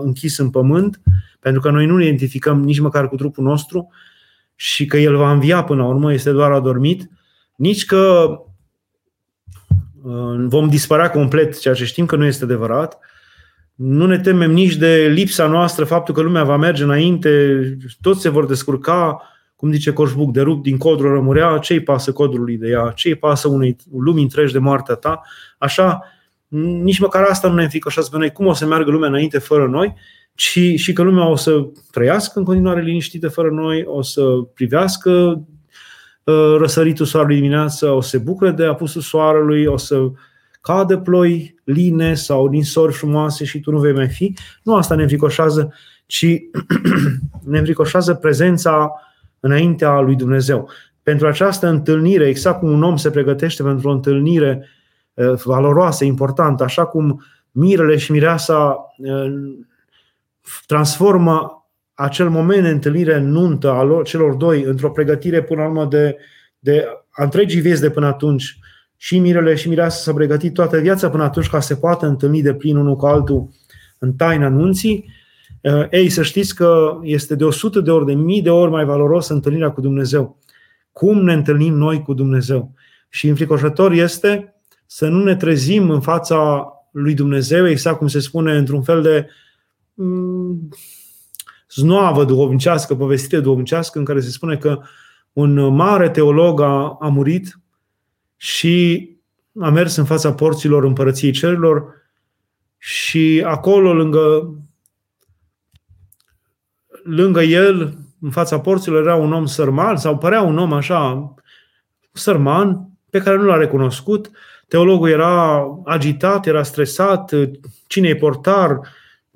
A: închis în pământ, pentru că noi nu ne identificăm nici măcar cu trupul nostru și că el va învia până la urmă, este doar adormit, nici că uh, vom dispărea complet, ceea ce știm că nu este adevărat. Nu ne temem nici de lipsa noastră, faptul că lumea va merge înainte, toți se vor descurca, cum zice Coșbuc, de rup din codru rămurea, ce-i pasă codrului de ea, ce-i pasă unei lumi întregi de moartea ta, așa, nici măcar asta nu ne înficoșează pe noi. Cum o să meargă lumea înainte fără noi, ci și că lumea o să trăiască în continuare liniștită fără noi, o să privească uh, răsăritul soarelui dimineață, o să se bucure de apusul soarelui, o să cadă ploi line sau din sori frumoase și tu nu vei mai fi. Nu asta ne înfricoșează, ci ne înfricoșează prezența înaintea lui Dumnezeu. Pentru această întâlnire, exact cum un om se pregătește pentru o întâlnire uh, valoroasă, importantă, așa cum mirele și mireasa uh, transformă acel moment de întâlnire nuntă a celor doi într-o pregătire până la urmă de, de a întregii vieți de până atunci și mirele și mireasa s-a pregătit toată viața până atunci ca să se poată întâlni de plin unul cu altul în taina nunții, Eh, ei, să știți că este de 100 de ori, de mii de ori mai valoros întâlnirea cu Dumnezeu. Cum ne întâlnim noi cu Dumnezeu? Și înfricoșător este să nu ne trezim în fața lui Dumnezeu, exact cum se spune într-un fel de mm, znoavă duhovnicească, povestire duhovnicească, în care se spune că un mare teolog a, a murit și a mers în fața porților împărăției cerilor și acolo, lângă lângă el, în fața porților, era un om sărman sau părea un om așa sărman, pe care nu l-a recunoscut. Teologul era agitat, era stresat, cine e portar,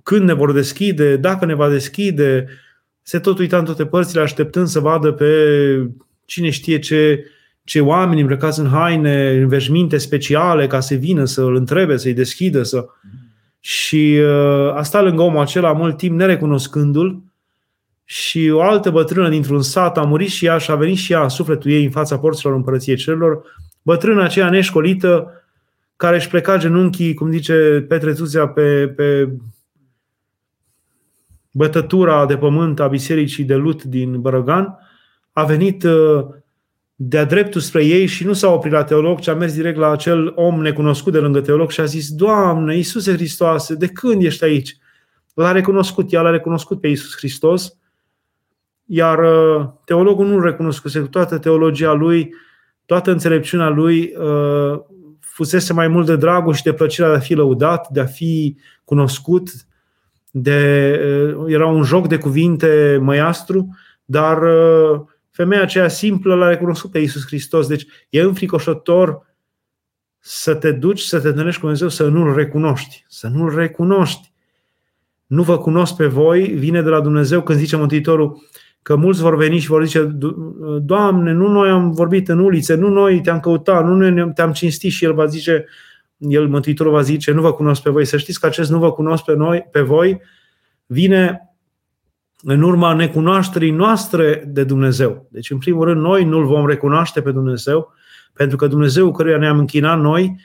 A: când ne vor deschide, dacă ne va deschide. Se tot uita în toate părțile, așteptând să vadă pe cine știe ce, ce oameni îmbrăcați în haine, în veșminte speciale, ca să vină să îl întrebe, să-i deschidă. Să... Și uh, a stat lângă omul acela mult timp nerecunoscându-l și o altă bătrână dintr-un sat a murit și ea și a venit și ea sufletul ei în fața porților împărăției celor. Bătrâna aceea neșcolită care își pleca genunchii, cum zice Petre Tuțea, pe, pe bătătura de pământ a bisericii de lut din Bărăgan, a venit uh, de-a dreptul spre ei și nu s-a oprit la teolog, ci a mers direct la acel om necunoscut de lângă teolog și a zis, Doamne, Iisuse Hristoase, de când ești aici? L-a recunoscut, ea l-a recunoscut pe Iisus Hristos iar uh, teologul nu recunoscuse cu toată teologia lui, toată înțelepciunea lui, uh, fusese mai mult de dragul și de plăcerea de a fi lăudat, de a fi cunoscut, de, era un joc de cuvinte măiastru, dar femeia aceea simplă l-a recunoscut pe Iisus Hristos. Deci e înfricoșător să te duci, să te întâlnești cu Dumnezeu, să nu-L recunoști. Să nu-L recunoști. Nu vă cunosc pe voi, vine de la Dumnezeu când zice Mântuitorul că mulți vor veni și vor zice Doamne, nu noi am vorbit în ulițe, nu noi te-am căutat, nu noi te-am cinstit și El va zice, El, Mântuitorul va zice, nu vă cunosc pe voi. Să știți că acest nu vă cunosc pe, noi, pe voi vine în urma necunoașterii noastre de Dumnezeu. Deci, în primul rând, noi nu-L vom recunoaște pe Dumnezeu, pentru că Dumnezeu căruia ne-am închinat noi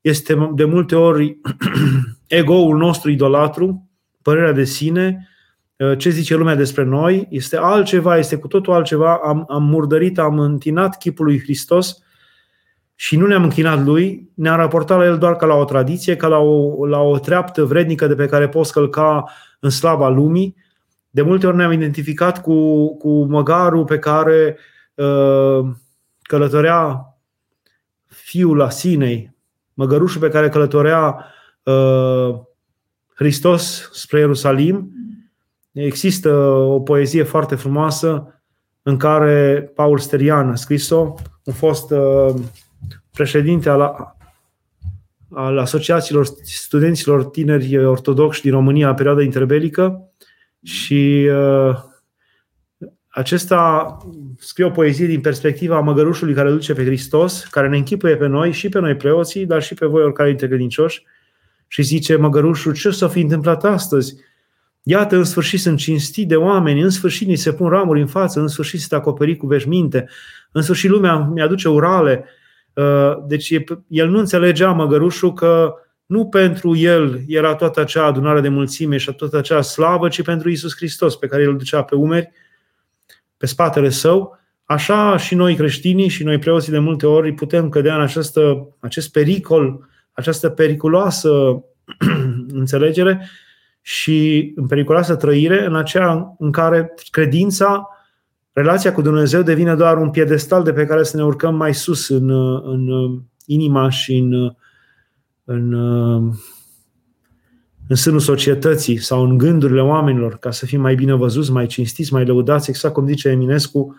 A: este de multe ori ego-ul nostru idolatru, părerea de sine, ce zice lumea despre noi, este altceva, este cu totul altceva. Am, am murdărit, am întinat chipul lui Hristos și nu ne-am închinat lui, ne-am raportat la el doar ca la o tradiție, ca la o, la o treaptă vrednică de pe care poți călca în slava lumii. De multe ori ne-am identificat cu, cu măgarul pe care uh, călătorea fiul Asinei, măgărușul pe care călătorea uh, Hristos spre Ierusalim. Există o poezie foarte frumoasă în care Paul Sterian a scris-o, un fost uh, președinte al, al asociațiilor studenților tineri ortodoxi din România în perioada interbelică și uh, acesta scrie o poezie din perspectiva măgărușului care duce pe Hristos, care ne închipuie pe noi și pe noi preoții, dar și pe voi oricare dintre credincioși și zice măgărușul, ce s-a fi întâmplat astăzi? Iată, în sfârșit sunt cinstit de oameni, în sfârșit ni se pun ramuri în față, în sfârșit sunt acoperit cu veșminte, în sfârșit lumea mi-aduce urale. Uh, deci el nu înțelegea măgărușul că nu pentru el era toată acea adunare de mulțime și toată acea slavă, ci pentru Isus Hristos pe care el îl ducea pe umeri pe spatele său, așa și noi creștinii și noi preoții de multe ori putem cădea în această, acest pericol, această periculoasă înțelegere și în periculoasă trăire în aceea în care credința, relația cu Dumnezeu devine doar un piedestal de pe care să ne urcăm mai sus în, în inima și în, în în sânul societății sau în gândurile oamenilor ca să fim mai bine văzuți, mai cinstiți, mai lăudați, exact cum zice Eminescu,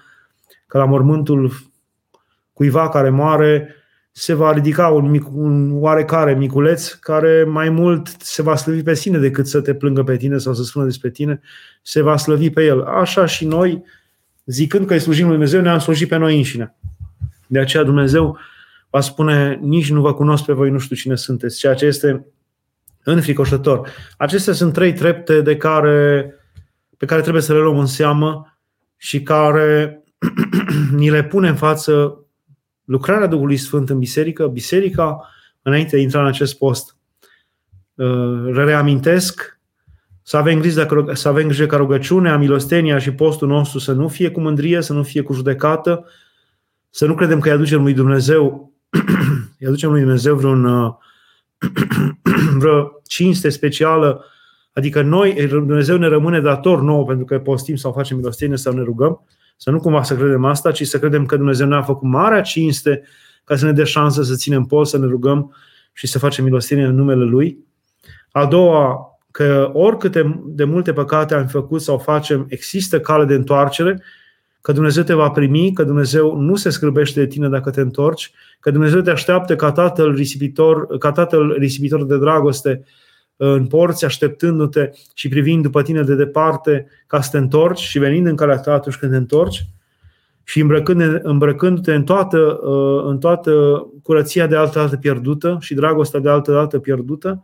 A: că la mormântul cuiva care moare se va ridica un, mic, un oarecare miculeț care mai mult se va slăvi pe sine decât să te plângă pe tine sau să spună despre tine, se va slăvi pe el. Așa și noi, zicând că îi slujim lui Dumnezeu, ne-am slujit pe noi înșine. De aceea Dumnezeu va spune, nici nu vă cunosc pe voi, nu știu cine sunteți, ceea ce este înfricoșător. Acestea sunt trei trepte de care, pe care trebuie să le luăm în seamă și care ni le pune în față lucrarea Duhului Sfânt în biserică, biserica, înainte de a intra în acest post. Uh, reamintesc să avem grijă, să avem grijă ca rugăciunea, milostenia și postul nostru să nu fie cu mândrie, să nu fie cu judecată, să nu credem că îi aducem lui Dumnezeu, îi aducem lui Dumnezeu vreun uh, vreo cinste specială, adică noi, Dumnezeu ne rămâne dator nouă pentru că postim sau facem milostenie sau ne rugăm, să nu cumva să credem asta, ci să credem că Dumnezeu ne-a făcut marea cinste ca să ne dea șansă să ținem post, să ne rugăm și să facem milostenie în numele Lui. A doua, că oricâte de multe păcate am făcut sau facem, există cale de întoarcere că Dumnezeu te va primi, că Dumnezeu nu se scârbește de tine dacă te întorci, că Dumnezeu te așteaptă ca tatăl risipitor, ca tatăl risipitor de dragoste în porți, așteptându-te și privind după tine de departe ca să te întorci și venind în calea ta atunci când te întorci și îmbrăcându-te în toată, în toată curăția de altă dată pierdută și dragostea de altă dată pierdută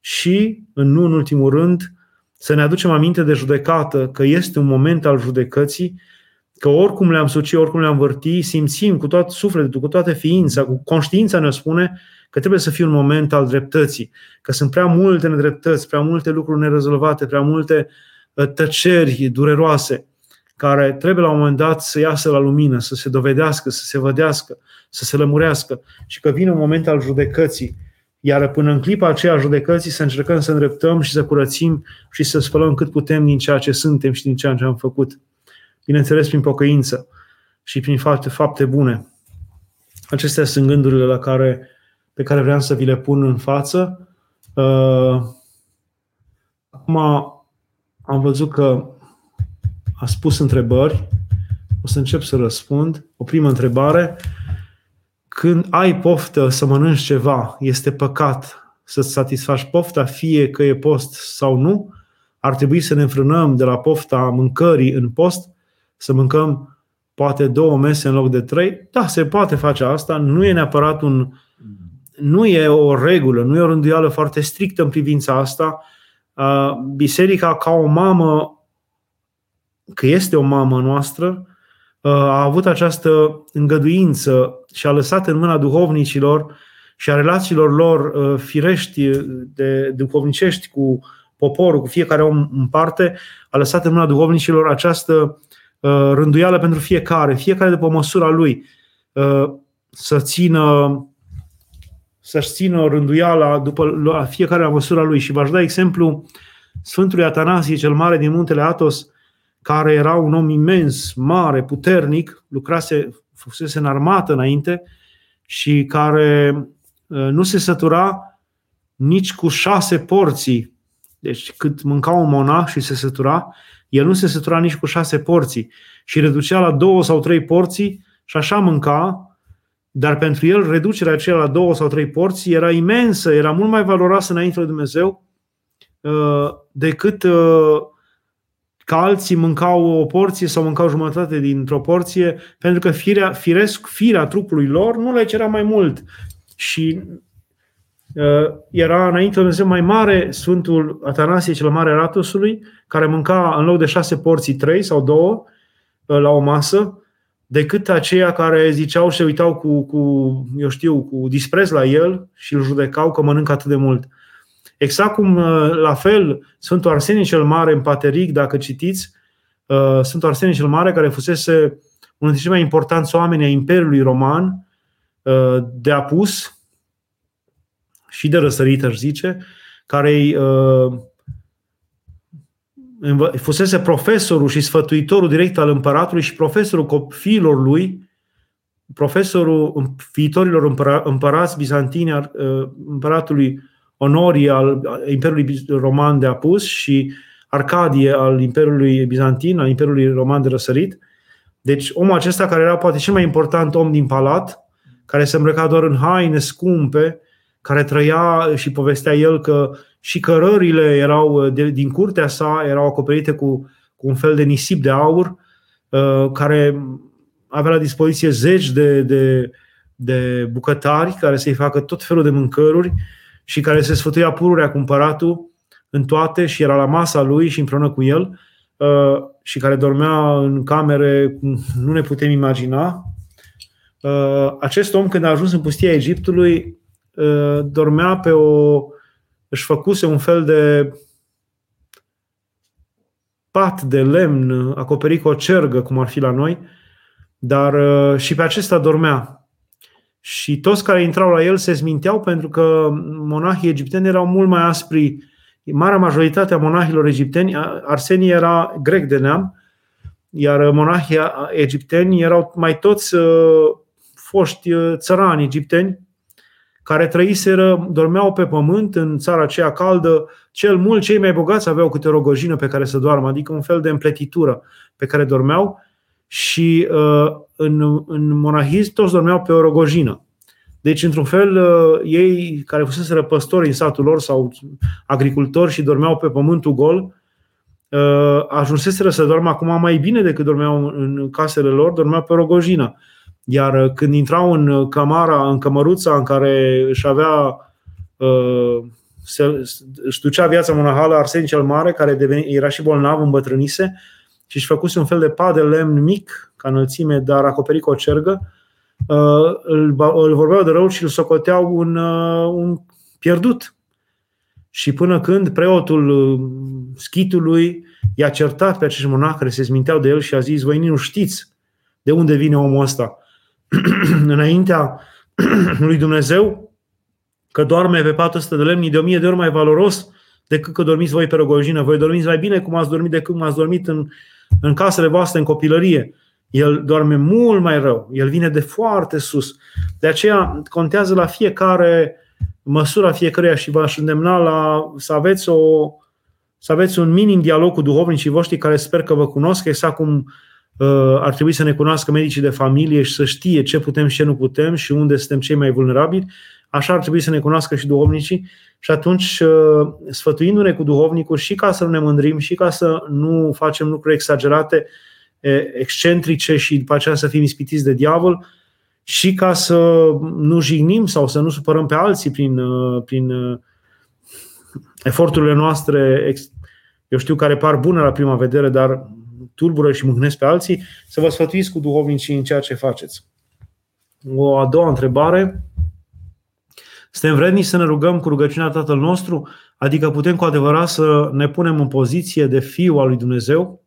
A: și, în nu în ultimul rând, să ne aducem aminte de judecată, că este un moment al judecății că oricum le-am suci, oricum le-am vârti, simțim cu tot sufletul, cu toată ființa, cu conștiința ne spune că trebuie să fie un moment al dreptății, că sunt prea multe nedreptăți, prea multe lucruri nerezolvate, prea multe uh, tăceri dureroase, care trebuie la un moment dat să iasă la lumină, să se dovedească, să se vădească, să se lămurească și că vine un moment al judecății. Iar până în clipa aceea judecății să încercăm să îndreptăm și să curățim și să spălăm cât putem din ceea ce suntem și din ceea ce am făcut bineînțeles prin pocăință și prin fapte, fapte bune. Acestea sunt gândurile la care pe care vreau să vi le pun în față. Uh, acum am văzut că a spus întrebări. O să încep să răspund. O primă întrebare. Când ai poftă să mănânci ceva, este păcat să-ți satisfaci pofta, fie că e post sau nu? Ar trebui să ne înfrânăm de la pofta mâncării în post, să mâncăm poate două mese în loc de trei? Da, se poate face asta. Nu e neapărat un, nu e o regulă, nu e o rânduială foarte strictă în privința asta. Biserica, ca o mamă, că este o mamă noastră, a avut această îngăduință și a lăsat în mâna duhovnicilor și a relațiilor lor firești, de duhovnicești cu poporul, cu fiecare om în parte, a lăsat în mâna duhovnicilor această rânduială pentru fiecare, fiecare după măsura lui, să țină să-și țină rânduiala după la fiecare la măsura lui. Și v-aș da exemplu Sfântului Atanasie cel Mare din muntele Atos, care era un om imens, mare, puternic, lucrase, fusese în armată înainte și care ă, nu se sătura nici cu șase porții. Deci cât mânca un monah și se sătura, el nu se sătura nici cu șase porții și reducea la două sau trei porții și așa mânca dar pentru el reducerea aceea la două sau trei porții era imensă, era mult mai valoroasă înainte de Dumnezeu uh, decât uh, ca alții mâncau o porție sau mâncau jumătate dintr-o porție, pentru că firea, firesc, firea trupului lor nu le cerea mai mult. Și uh, era înainte de Dumnezeu mai mare Sfântul Atanasie cel Mare Ratusului, care mânca în loc de șase porții, trei sau două la o masă, decât aceia care ziceau și se uitau cu, cu, eu știu, cu dispreț la el și îl judecau că mănâncă atât de mult. Exact cum, uh, la fel, Sfântul Arsenie cel Mare în Pateric, dacă citiți, uh, Sfântul Arsenie cel Mare, care fusese unul dintre cei mai importanți oameni ai Imperiului Roman, uh, de apus și de răsărit, aș zice, care îi fusese profesorul și sfătuitorul direct al împăratului și profesorul copiilor lui, profesorul viitorilor împărați bizantini, uh, împăratului Onorii al Imperiului Roman de apus și Arcadie al Imperiului Bizantin, al Imperiului Roman de răsărit. Deci omul acesta care era poate cel mai important om din palat, care se îmbrăca doar în haine scumpe, care trăia și povestea el că și cărările erau de, din curtea sa erau acoperite cu, cu un fel de nisip de aur, uh, care avea la dispoziție zeci de, de, de bucătari care să-i facă tot felul de mâncăruri și care se sfătuia pururea cu împăratul în toate și era la masa lui și împreună cu el uh, și care dormea în camere, nu ne putem imagina. Uh, acest om, când a ajuns în pustia Egiptului, dormea pe o își făcuse un fel de pat de lemn acoperit cu o cergă, cum ar fi la noi, dar uh, și pe acesta dormea. Și toți care intrau la el se zminteau pentru că monahii egipteni erau mult mai aspri. Marea majoritate a monahilor egipteni, Arsenie era grec de neam, iar monahii egipteni erau mai toți uh, foști uh, țărani egipteni, care trăiseră, dormeau pe pământ în țara aceea caldă, cel mult cei mai bogați aveau câte o rogojină pe care să doarmă, adică un fel de împletitură pe care dormeau și uh, în, în monahism toți dormeau pe o rogojină. Deci, într-un fel, uh, ei care fusese păstori în satul lor sau agricultori și dormeau pe pământul gol, uh, ajunseseră să doarmă acum mai bine decât dormeau în casele lor, dormeau pe rogojină. Iar uh, când intrau în uh, camara, în cămăruța în care își avea uh, se, își ducea viața monahală Arsenie cel Mare, care deveni, era și bolnav, îmbătrânise și își făcuse un fel de pad de lemn mic, ca înălțime, dar acoperit cu o cergă, îl, îl vorbeau de rău și îl socoteau un, un pierdut. Și până când preotul schitului i-a certat pe acești monahi care se zminteau de el și a zis, voi nu știți de unde vine omul ăsta. înaintea lui Dumnezeu că doarme pe patul ăsta de lemn de o mie de ori mai valoros decât că dormiți voi pe rogojină. Voi dormiți mai bine cum ați dormit decât cum ați dormit în, în casele voastre în copilărie. El doarme mult mai rău. El vine de foarte sus. De aceea contează la fiecare măsura fiecăruia și v-aș îndemna la, să aveți o, să aveți un minim dialog cu duhovnicii voștri care sper că vă cunosc, exact cum uh, ar trebui să ne cunoască medicii de familie și să știe ce putem și ce nu putem și unde suntem cei mai vulnerabili, așa ar trebui să ne cunoască și duhovnicii. Și atunci, uh, sfătuindu-ne cu duhovnicul și ca să nu ne mândrim și ca să nu facem lucruri exagerate, excentrice și după aceea să fim ispitiți de diavol, și ca să nu jignim sau să nu supărăm pe alții prin, uh, prin uh, eforturile noastre, eu știu, care par bune la prima vedere, dar tulbură și mâhnesc pe alții, să vă sfătuiți cu duhovnicii în ceea ce faceți. O a doua întrebare. Suntem vrednici să ne rugăm cu rugăciunea Tatăl nostru? Adică putem cu adevărat să ne punem în poziție de fiu al lui Dumnezeu?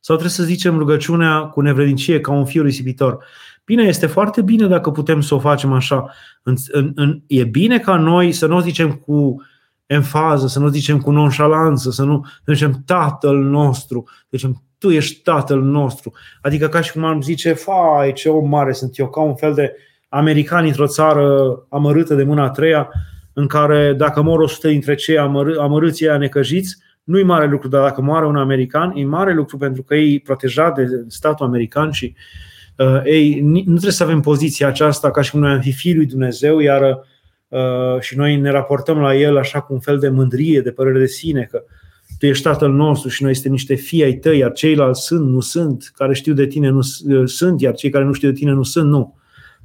A: Sau trebuie să zicem rugăciunea cu nevrednicie ca un fiu risipitor? Bine, este foarte bine dacă putem să o facem așa. În, în, în, e bine ca noi să nu o zicem cu enfază, să nu o zicem cu nonșalanță, să nu să zicem Tatăl nostru, să zicem Tu ești Tatăl nostru. Adică ca și cum am zice, fai, ce om mare sunt eu, ca un fel de american într-o țară amărâtă de mâna a treia, în care dacă mor 100 dintre cei amărâ- amărâți aia necăjiți, nu e mare lucru, dar dacă moare un american, e mare lucru pentru că e protejat de statul american și uh, Uh, ei, nu trebuie să avem poziția aceasta ca și cum noi am fi fiul lui Dumnezeu, iar uh, și noi ne raportăm la el așa cu un fel de mândrie, de părere de sine, că tu ești tatăl nostru și noi suntem niște fii ai tăi, iar ceilalți sunt, nu sunt, care știu de tine nu uh, sunt, iar cei care nu știu de tine nu sunt, nu.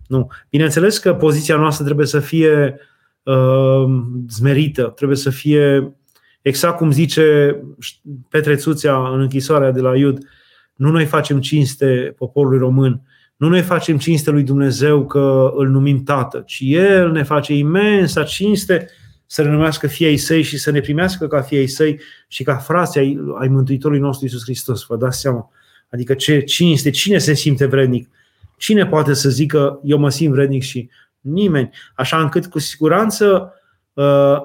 A: Nu. Bineînțeles că poziția noastră trebuie să fie uh, zmerită, trebuie să fie exact cum zice Petre Țuțea în închisoarea de la Iud, uh, nu noi facem cinste poporului român, nu noi facem cinste lui Dumnezeu că îl numim Tată, ci El ne face imensa cinste să ne numească fiei săi și să ne primească ca fiei săi și ca frații ai, ai Mântuitorului nostru Iisus Hristos. Vă dați seama? Adică ce cinste, cine se simte vrednic? Cine poate să zică eu mă simt vrednic și nimeni? Așa încât cu siguranță uh,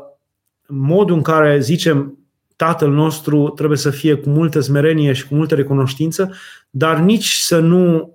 A: modul în care zicem Tatăl nostru trebuie să fie cu multă smerenie și cu multă recunoștință, dar nici să nu, uh,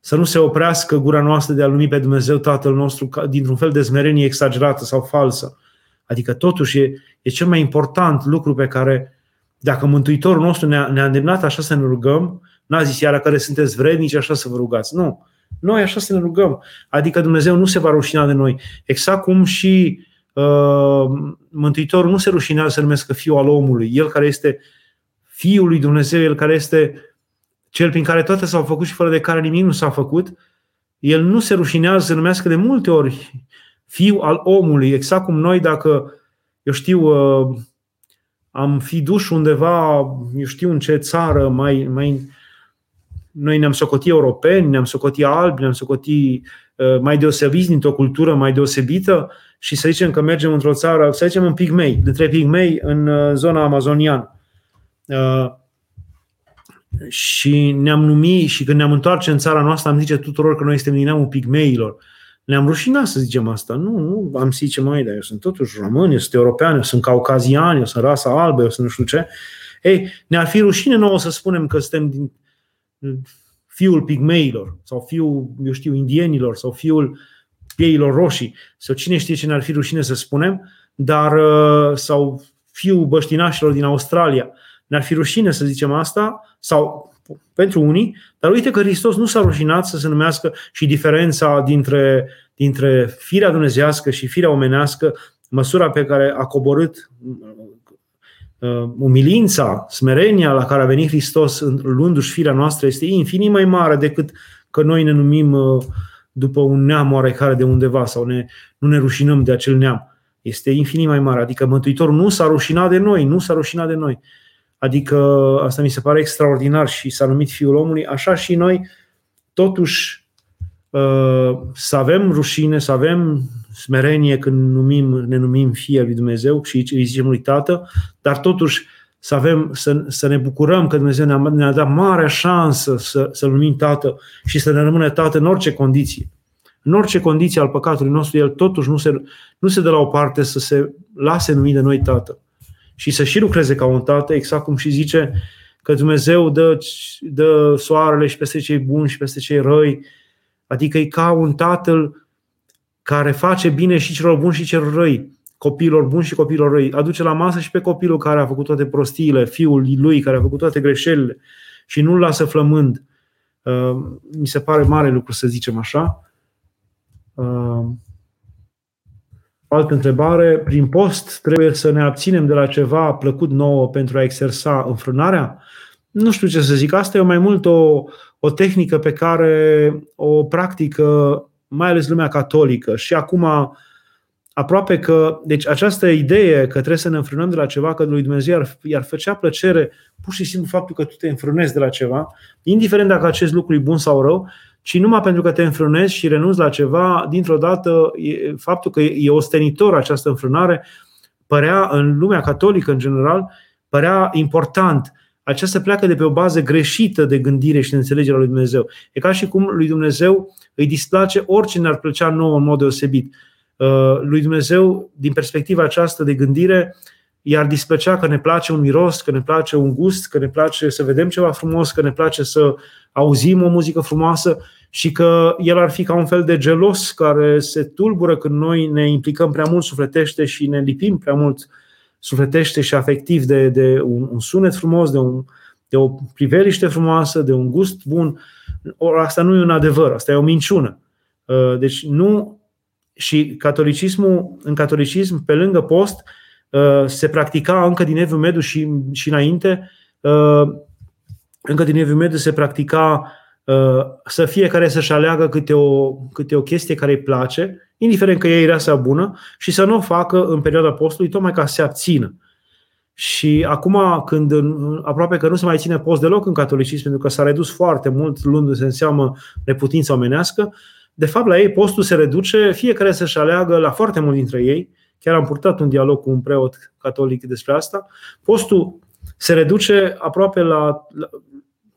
A: să nu se oprească gura noastră de a numi pe Dumnezeu Tatăl nostru dintr-un fel de smerenie exagerată sau falsă. Adică totuși e, e cel mai important lucru pe care, dacă Mântuitorul nostru ne-a, ne-a îndemnat așa să ne rugăm, n-a zis iară care sunteți vrednici așa să vă rugați. Nu. Noi așa să ne rugăm. Adică Dumnezeu nu se va rușina de noi. Exact cum și Uh, Mântuitorul nu se rușinează să numească Fiul al omului. El care este Fiul lui Dumnezeu, El care este Cel prin care toate s-au făcut și fără de care nimic nu s-a făcut, El nu se rușinează să numească de multe ori Fiul al omului, exact cum noi dacă, eu știu, uh, am fi duși undeva, eu știu în ce țară mai, mai noi ne-am socotit europeni, ne-am socotit albi, ne-am socotit uh, mai deosebiți dintr-o cultură mai deosebită și să zicem că mergem într-o țară, să zicem în pigmei, dintre pigmei în uh, zona amazoniană. Uh, și ne-am numit și când ne-am întoarce în țara noastră am zice tuturor că noi suntem din neamul pigmeilor. Ne-am rușinat să zicem asta. Nu, nu am zice mai, dar eu sunt totuși român, eu sunt european, eu sunt caucazian, eu sunt rasa albă, eu sunt nu știu ce. Ei, ne-ar fi rușine nouă să spunem că suntem din fiul pigmeilor sau fiul, eu știu, indienilor sau fiul pieilor roșii sau cine știe ce ne-ar fi rușine să spunem, dar uh, sau fiul băștinașilor din Australia. Ne-ar fi rușine să zicem asta sau pentru unii, dar uite că Hristos nu s-a rușinat să se numească și diferența dintre, dintre firea dumnezească și firea omenească, măsura pe care a coborât Uh, umilința, smerenia la care a venit Hristos luându-și firea noastră este infinit mai mare decât că noi ne numim uh, după un neam oarecare de undeva sau ne, nu ne rușinăm de acel neam. Este infinit mai mare. Adică Mântuitorul nu s-a rușinat de noi, nu s-a rușinat de noi. Adică asta mi se pare extraordinar și s-a numit Fiul omului. Așa și noi, totuși, uh, să avem rușine, să avem smerenie când numim, ne numim Fie lui Dumnezeu și îi zicem lui Tată, dar totuși să, avem, să, să ne bucurăm că Dumnezeu ne-a, ne-a dat marea șansă să, să numim Tată și să ne rămână Tată în orice condiție. În orice condiție al păcatului nostru, El totuși nu se, nu se dă la o parte să se lase numit de noi Tată și să și lucreze ca un Tată, exact cum și zice că Dumnezeu dă, dă soarele și peste cei buni și peste cei răi. Adică e ca un tatăl care face bine și celor buni și celor răi, copiilor buni și copiilor răi. Aduce la masă și pe copilul care a făcut toate prostiile, fiul lui care a făcut toate greșelile și nu-l lasă flămând. Uh, mi se pare mare lucru să zicem așa. Uh, altă întrebare. Prin post trebuie să ne abținem de la ceva plăcut nouă pentru a exersa înfrânarea? Nu știu ce să zic. Asta e mai mult o, o tehnică pe care o practică mai ales lumea catolică. Și acum aproape că, deci această idee că trebuie să ne înfrânăm de la ceva, că lui Dumnezeu iar, iar făcea plăcere pur și simplu faptul că tu te înfrânezi de la ceva, indiferent dacă acest lucru e bun sau rău, ci numai pentru că te înfrânezi și renunți la ceva, dintr-o dată faptul că e ostenitor această înfrânare părea în lumea catolică în general, părea important. Aceasta pleacă de pe o bază greșită de gândire și de înțelegerea lui Dumnezeu. E ca și cum lui Dumnezeu îi displace oricine ar plăcea nouă în mod deosebit. Uh, lui Dumnezeu, din perspectiva aceasta de gândire, i-ar displăcea că ne place un miros, că ne place un gust, că ne place să vedem ceva frumos, că ne place să auzim o muzică frumoasă și că el ar fi ca un fel de gelos care se tulbură când noi ne implicăm prea mult sufletește și ne lipim prea mult sufletește și afectiv de, de un, un sunet frumos, de, un, de o priveliște frumoasă, de un gust bun. Or, asta nu e un adevăr, asta e o minciună. Uh, deci nu și catolicismul, în catolicism, pe lângă post, uh, se practica încă din Evul Mediu și, și înainte, uh, încă din Evul Mediu se practica uh, să fiecare să-și aleagă câte o, câte o chestie care îi place, indiferent că ea e rea sau bună, și să nu o facă în perioada postului, tocmai ca să se abțină. Și acum, când aproape că nu se mai ține post deloc în catolicism, pentru că s-a redus foarte mult, luându-se în seamă reputința omenească, de fapt, la ei postul se reduce, fiecare să-și aleagă la foarte mult dintre ei. Chiar am purtat un dialog cu un preot catolic despre asta. Postul se reduce aproape la, la,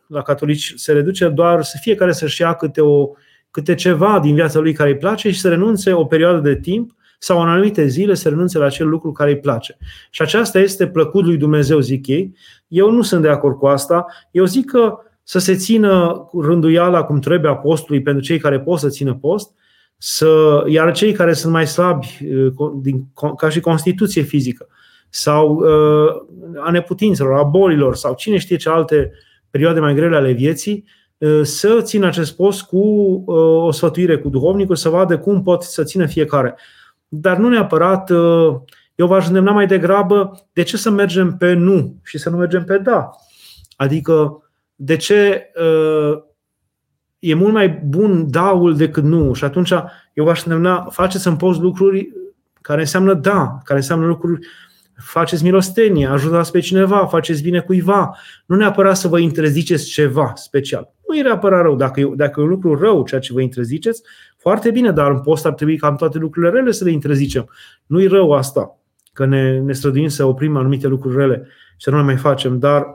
A: la catolici, se reduce doar să fiecare să-și ia câte, o, câte ceva din viața lui care îi place și să renunțe o perioadă de timp sau în anumite zile să renunțe la acel lucru care îi place. Și aceasta este plăcut lui Dumnezeu, zic ei. Eu nu sunt de acord cu asta. Eu zic că să se țină rânduiala cum trebuie apostului pentru cei care pot să țină post, să, iar cei care sunt mai slabi uh, din, ca și constituție fizică sau uh, a neputințelor, a bolilor sau cine știe ce alte perioade mai grele ale vieții, uh, să țină acest post cu uh, o sfătuire cu duhovnicul, să vadă cum pot să țină fiecare. Dar nu neapărat, uh, eu v-aș îndemna mai degrabă de ce să mergem pe nu și să nu mergem pe da. Adică de ce uh, e mult mai bun daul decât nu. Și atunci eu v-aș îndemna, faceți în post lucruri care înseamnă da, care înseamnă lucruri faceți milostenie, ajutați pe cineva, faceți bine cuiva. Nu neapărat să vă interziceți ceva special. Nu e neapărat rău. Dacă e, dacă e un lucru rău ceea ce vă interziceți, foarte bine, dar în post ar trebui cam toate lucrurile rele să le interzicem. Nu e rău asta, că ne, ne străduim să oprim anumite lucruri rele și să nu le mai facem, dar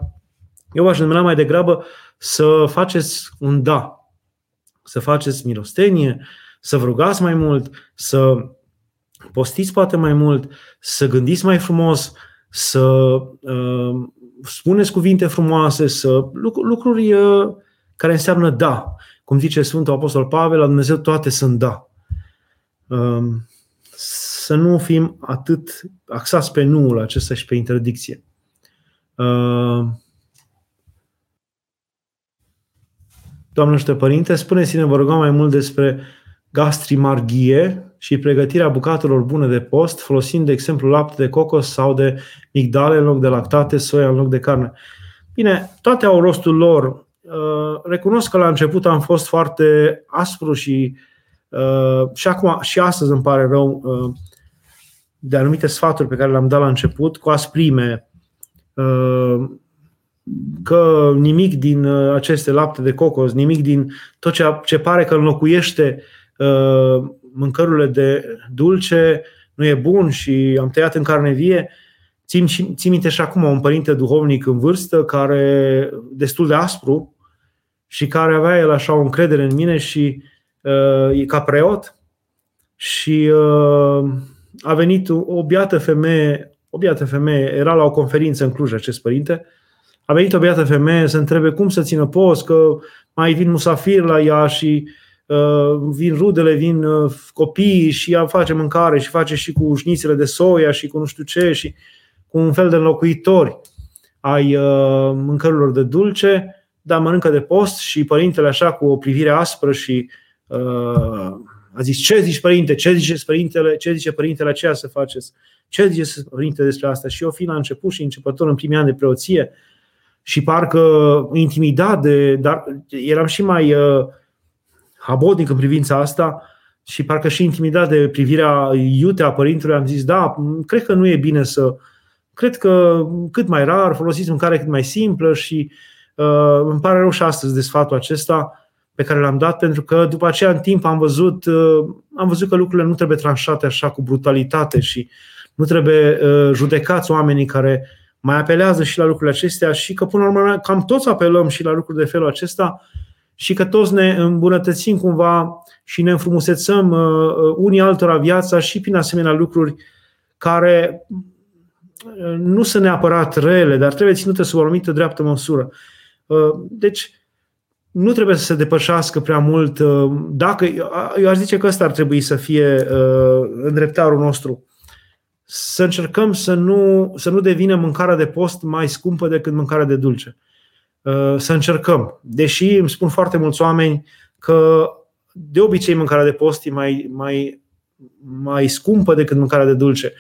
A: eu aș numela mai degrabă să faceți un da, să faceți milostenie, să vă rugați mai mult, să postiți poate mai mult, să gândiți mai frumos, să uh, spuneți cuvinte frumoase, să lucruri uh, care înseamnă da. Cum zice Sfântul Apostol Pavel, la Dumnezeu toate sunt da. Uh, să nu fim atât axați pe nuul acesta și pe interdicție. Uh, Doamne și Părinte, spuneți-ne, vă rugăm mai mult despre gastrimarghie și pregătirea bucatelor bune de post, folosind, de exemplu, lapte de cocos sau de migdale în loc de lactate, soia în loc de carne. Bine, toate au rostul lor. Uh, recunosc că la început am fost foarte aspru și uh, și acum și astăzi îmi pare rău uh, de anumite sfaturi pe care le-am dat la început, cu asprime, că nimic din uh, aceste lapte de cocos, nimic din tot ce, ce pare că înlocuiește uh, mâncărurile de dulce nu e bun și am tăiat în carne vie. Țin, țin minte și acum un părinte duhovnic în vârstă care destul de aspru și care avea el așa o încredere în mine și uh, ca preot și uh, a venit o biată femeie, o biată femeie, era la o conferință în Cluj acest părinte, a venit o beată femeie să întrebe cum să țină post, că mai vin musafir la ea și uh, vin rudele, vin uh, copiii și ea face mâncare și face și cu șnițele de soia și cu nu știu ce și cu un fel de înlocuitori ai uh, mâncărurilor de dulce, dar mănâncă de post și părintele așa cu o privire aspră și uh, a zis, ce zici părinte, ce zice părintele, ce zice părintele aceea să faceți, ce zice părinte despre asta? Și eu fiind la început și începător în primii ani de preoție și parcă intimidat de, dar eram și mai uh, habodnic în privința asta și parcă și intimidat de privirea iute a părintelui, am zis, da, cred că nu e bine să, cred că cât mai rar, folosiți mâncare cât mai simplă și uh, îmi pare rău și astăzi de sfatul acesta, pe care l-am dat, pentru că după aceea în timp am văzut, uh, am văzut că lucrurile nu trebuie tranșate așa cu brutalitate și nu trebuie uh, judecați oamenii care mai apelează și la lucrurile acestea și că până la urmă cam toți apelăm și la lucruri de felul acesta și că toți ne îmbunătățim cumva și ne înfrumusețăm uh, unii altora viața și prin asemenea lucruri care nu sunt neapărat rele, dar trebuie ținute sub o anumită dreaptă măsură. Deci, nu trebuie să se depășească prea mult. Uh, dacă, eu aș zice că ăsta ar trebui să fie uh, îndreptarul nostru. Să încercăm să nu, să nu devină mâncarea de post mai scumpă decât mâncarea de dulce. Uh, să încercăm. Deși îmi spun foarte mulți oameni că de obicei mâncarea de post e mai, mai, mai scumpă decât mâncarea de dulce.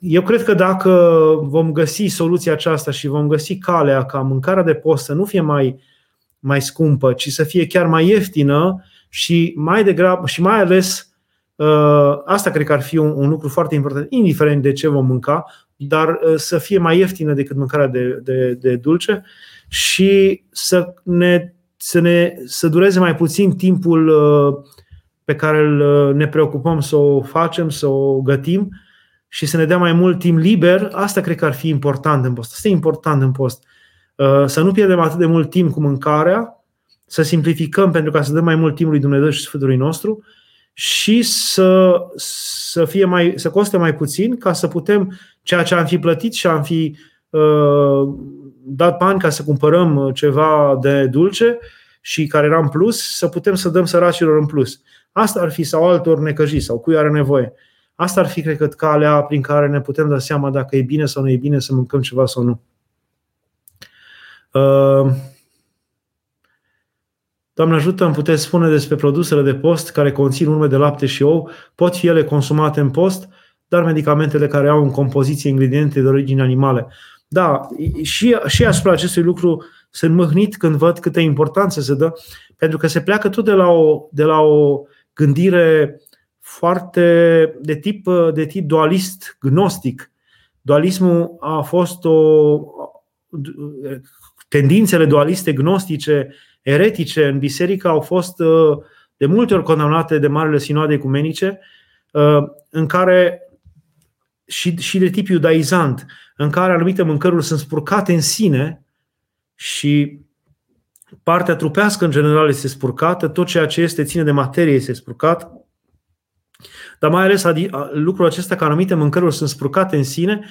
A: Eu cred că dacă vom găsi soluția aceasta și vom găsi calea ca mâncarea de post să nu fie mai uh, mai scumpă, ci să fie chiar mai ieftină și mai degrabă și mai ales uh, asta cred că ar fi un, un lucru foarte important, indiferent de ce vom mânca, dar uh, să fie mai ieftină decât mâncarea de, de, de dulce și să ne, să ne să dureze mai puțin timpul uh, pe care îl, ne preocupăm să o facem, să o gătim și să ne dea mai mult timp liber, asta cred că ar fi important în post. Asta e important în post. Uh, să nu pierdem atât de mult timp cu mâncarea, să simplificăm pentru ca să dăm mai mult timp lui Dumnezeu și Sfântului nostru și să, să, fie mai, să coste mai puțin ca să putem ceea ce am fi plătit și am fi uh, dat bani ca să cumpărăm ceva de dulce și care era în plus, să putem să dăm săracilor în plus. Asta ar fi sau altor necăjiți sau cui are nevoie. Asta ar fi, cred că, calea prin care ne putem da seama dacă e bine sau nu e bine să mâncăm ceva sau nu. Ehm, Doamne ajută, îmi puteți spune despre produsele de post care conțin urme de lapte și ou, pot fi ele consumate în post, dar medicamentele care au în compoziție ingrediente de origine animale. Da, și, și asupra acestui lucru sunt mâhnit când văd câtă importanță se dă, pentru că se pleacă tot de la o, de la o gândire foarte de tip, de tip dualist, gnostic. Dualismul a fost o, tendințele dualiste, gnostice, eretice în biserică au fost uh, de multe ori condamnate de Marele Sinoade Ecumenice, uh, în care și, și de tip iudaizant, în care anumite mâncăruri sunt spurcate în sine și partea trupească în general este spurcată, tot ceea ce este ține de materie este spurcat, dar mai ales lucrul acesta că anumite mâncăruri sunt spurcate în sine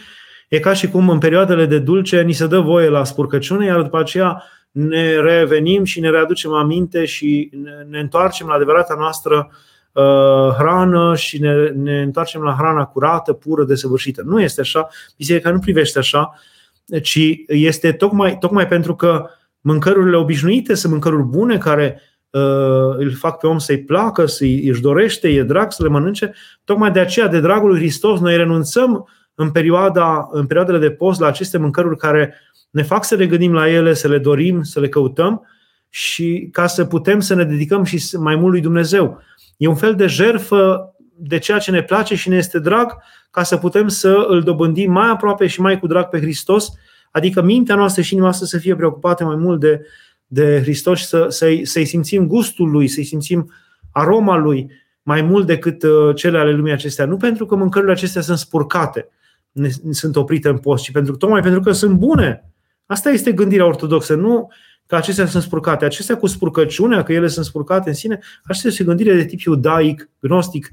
A: E ca și cum în perioadele de dulce ni se dă voie la spurcăciune, iar după aceea ne revenim și ne readucem aminte și ne întoarcem la adevărata noastră uh, hrană și ne, ne întoarcem la hrana curată, pură, desăvârșită. Nu este așa, biserica nu privește așa, ci este tocmai, tocmai pentru că mâncărurile obișnuite sunt mâncăruri bune care uh, îl fac pe om să-i placă, să-i își dorește, e drag să le mănânce. Tocmai de aceea, de dragul lui Hristos, noi renunțăm în, perioada, în perioadele de post la aceste mâncăruri care ne fac să le gândim la ele, să le dorim, să le căutăm și ca să putem să ne dedicăm și mai mult lui Dumnezeu. E un fel de jerfă de ceea ce ne place și ne este drag, ca să putem să îl dobândim mai aproape și mai cu drag pe Hristos, adică mintea noastră și inima noastră să fie preocupate mai mult de, de Hristos și să, să-i, să-i simțim gustul lui, să-i simțim aroma lui mai mult decât uh, cele ale lumii acestea. Nu pentru că mâncărurile acestea sunt spurcate, ne, sunt oprite în post, ci pentru, tocmai pentru că sunt bune. Asta este gândirea ortodoxă, nu că acestea sunt spurcate. Acestea cu spurcăciunea, că ele sunt spurcate în sine, asta este gândire de tip iudaic, gnostic,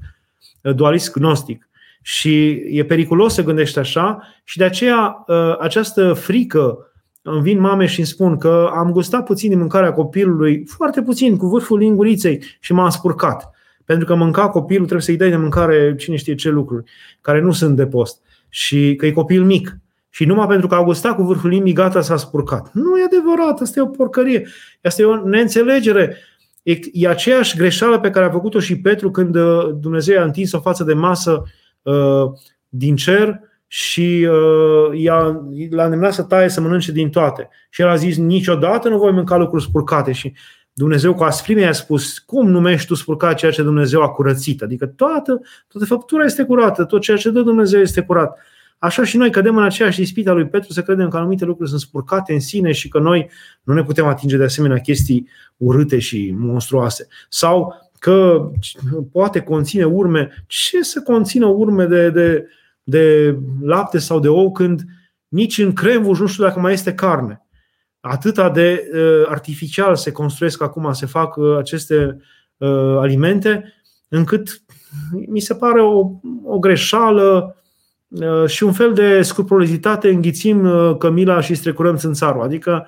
A: dualist gnostic. Și e periculos să gândești așa și de aceea ă, această frică îmi vin mame și îmi spun că am gustat puțin din mâncarea copilului, foarte puțin, cu vârful linguriței și m-am spurcat. Pentru că mânca copilul, trebuie să-i dai de mâncare cine știe ce lucruri, care nu sunt de post. Și că e copil mic. Și numai pentru că a gustat cu vârful limbii, gata, s-a spurcat. Nu e adevărat, asta e o porcărie. Asta e o neînțelegere. E, e aceeași greșeală pe care a făcut-o și Petru când uh, Dumnezeu i-a întins o față de masă uh, din cer și uh, i-a, l-a îndemnat să taie să mănânce din toate. Și el a zis, niciodată nu voi mânca lucruri spurcate. Și Dumnezeu cu asprime a spus, cum numești tu spurcat ceea ce Dumnezeu a curățit? Adică toată, toată făptura este curată, tot ceea ce dă Dumnezeu este curat. Așa și noi cădem în aceeași ispită a lui Petru să credem că anumite lucruri sunt spurcate în sine și că noi nu ne putem atinge de asemenea chestii urâte și monstruoase. Sau că poate conține urme. Ce să conțină urme de, de, de lapte sau de ou când nici în cremvuș nu știu dacă mai este carne. Atâta de uh, artificial se construiesc acum, se fac uh, aceste uh, alimente, încât mi se pare o, o greșeală uh, și un fel de scrupulozitate înghițim uh, cămila și strecurăm țânțarul. Adică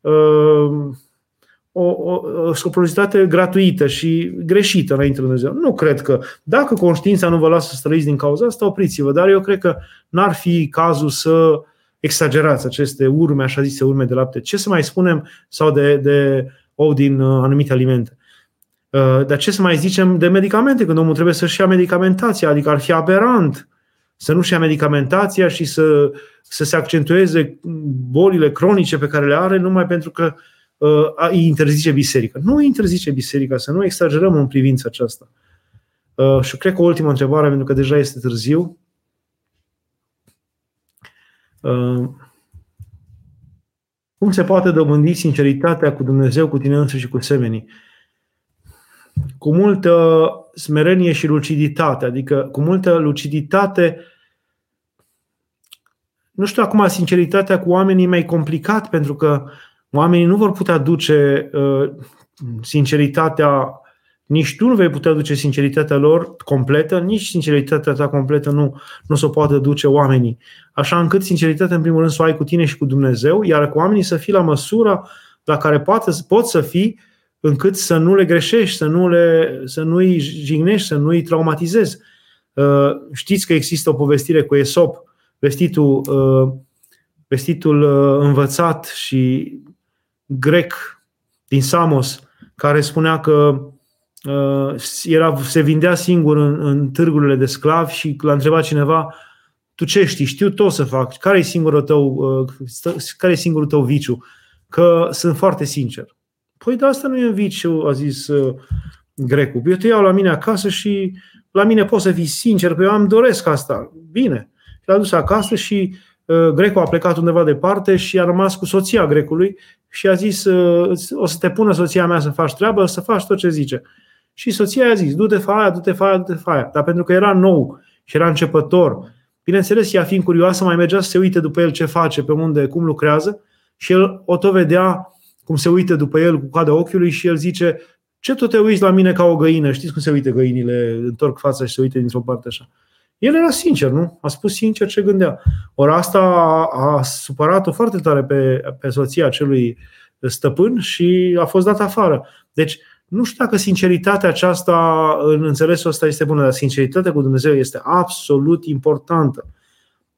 A: uh, o, o, o scrupulozitate gratuită și greșită înainte de Dumnezeu. Nu cred că, dacă conștiința nu vă lasă să trăiți din cauza asta, opriți-vă, dar eu cred că n-ar fi cazul să exagerați aceste urme, așa zise urme de lapte. Ce să mai spunem sau de, de ou din uh, anumite alimente? Uh, dar ce să mai zicem de medicamente, când omul trebuie să-și ia medicamentația, adică ar fi aberant să nu-și ia medicamentația și să, să se accentueze bolile cronice pe care le are numai pentru că uh, îi interzice biserica. Nu îi interzice biserica, să nu exagerăm în privința aceasta. Uh, și cred că o ultimă întrebare, pentru că deja este târziu. Uh, cum se poate dobândi sinceritatea cu Dumnezeu, cu tine însuși și cu semenii? Cu multă smerenie și luciditate, adică cu multă luciditate. Nu știu acum, sinceritatea cu oamenii e mai complicat pentru că oamenii nu vor putea duce uh, sinceritatea nici tu nu vei putea duce sinceritatea lor completă, nici sinceritatea ta completă nu, nu se o poate duce oamenii. Așa încât sinceritatea, în primul rând, să o ai cu tine și cu Dumnezeu, iar cu oamenii să fii la măsura la care poate, poți să fii, încât să nu le greșești, să, nu le, să nu-i jignești, să nu-i traumatizezi. Uh, știți că există o povestire cu Esop, vestitul, uh, vestitul uh, învățat și grec din Samos, care spunea că Uh, era, se vindea singur în, în târgurile de sclavi și l-a întrebat cineva tu ce știi? Știu tot să fac. Care e singurul tău, uh, care e singurul tău viciu? Că sunt foarte sincer. Păi de asta nu e un viciu, a zis uh, grecul. Eu te iau la mine acasă și la mine poți să fii sincer, că eu am doresc asta. Bine. Și l-a dus acasă și uh, grecul a plecat undeva departe și a rămas cu soția grecului și a zis uh, o să te pună soția mea să faci treabă, să faci tot ce zice. Și soția a zis, du-te fa aia, du-te fa aia, du-te fa aia. Dar pentru că era nou și era începător, bineînțeles, ea fiind curioasă, mai mergea să se uite după el ce face, pe unde, cum lucrează și el o tot vedea cum se uită după el cu coada ochiului și el zice, ce tot te uiți la mine ca o găină? Știți cum se uită găinile, întorc fața și se uită dintr-o parte așa. El era sincer, nu? A spus sincer ce gândea. Ori asta a, a supărat-o foarte tare pe, pe soția acelui stăpân și a fost dat afară. Deci, nu știu dacă sinceritatea aceasta, în înțelesul ăsta, este bună, dar sinceritatea cu Dumnezeu este absolut importantă.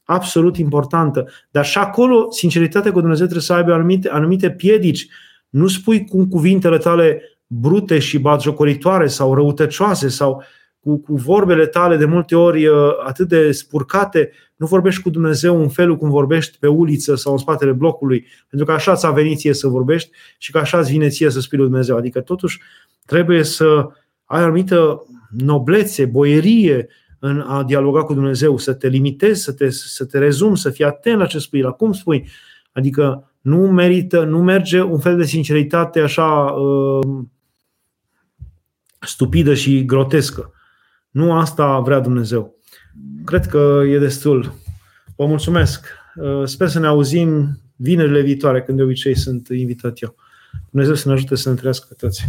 A: Absolut importantă. Dar și acolo, sinceritatea cu Dumnezeu trebuie să aibă anumite, anumite piedici. Nu spui cu cuvintele tale brute și batjocoritoare sau răutăcioase sau cu, cu vorbele tale de multe ori uh, atât de spurcate, nu vorbești cu Dumnezeu în felul cum vorbești pe uliță sau în spatele blocului, pentru că așa ți-a venit ție să vorbești și că așa îți vine ție să spui lui Dumnezeu. Adică totuși trebuie să ai anumită noblețe, boierie în a dialoga cu Dumnezeu, să te limitezi, să te, să te rezumi, să fii atent la ce spui, la cum spui. Adică nu merită, nu merge un fel de sinceritate așa uh, stupidă și grotescă. Nu asta vrea Dumnezeu. Cred că e destul. Vă mulțumesc. Uh, sper să ne auzim vinerile viitoare, când de obicei sunt invitat eu. Dumnezeu să ne ajute să ne trăiască toți.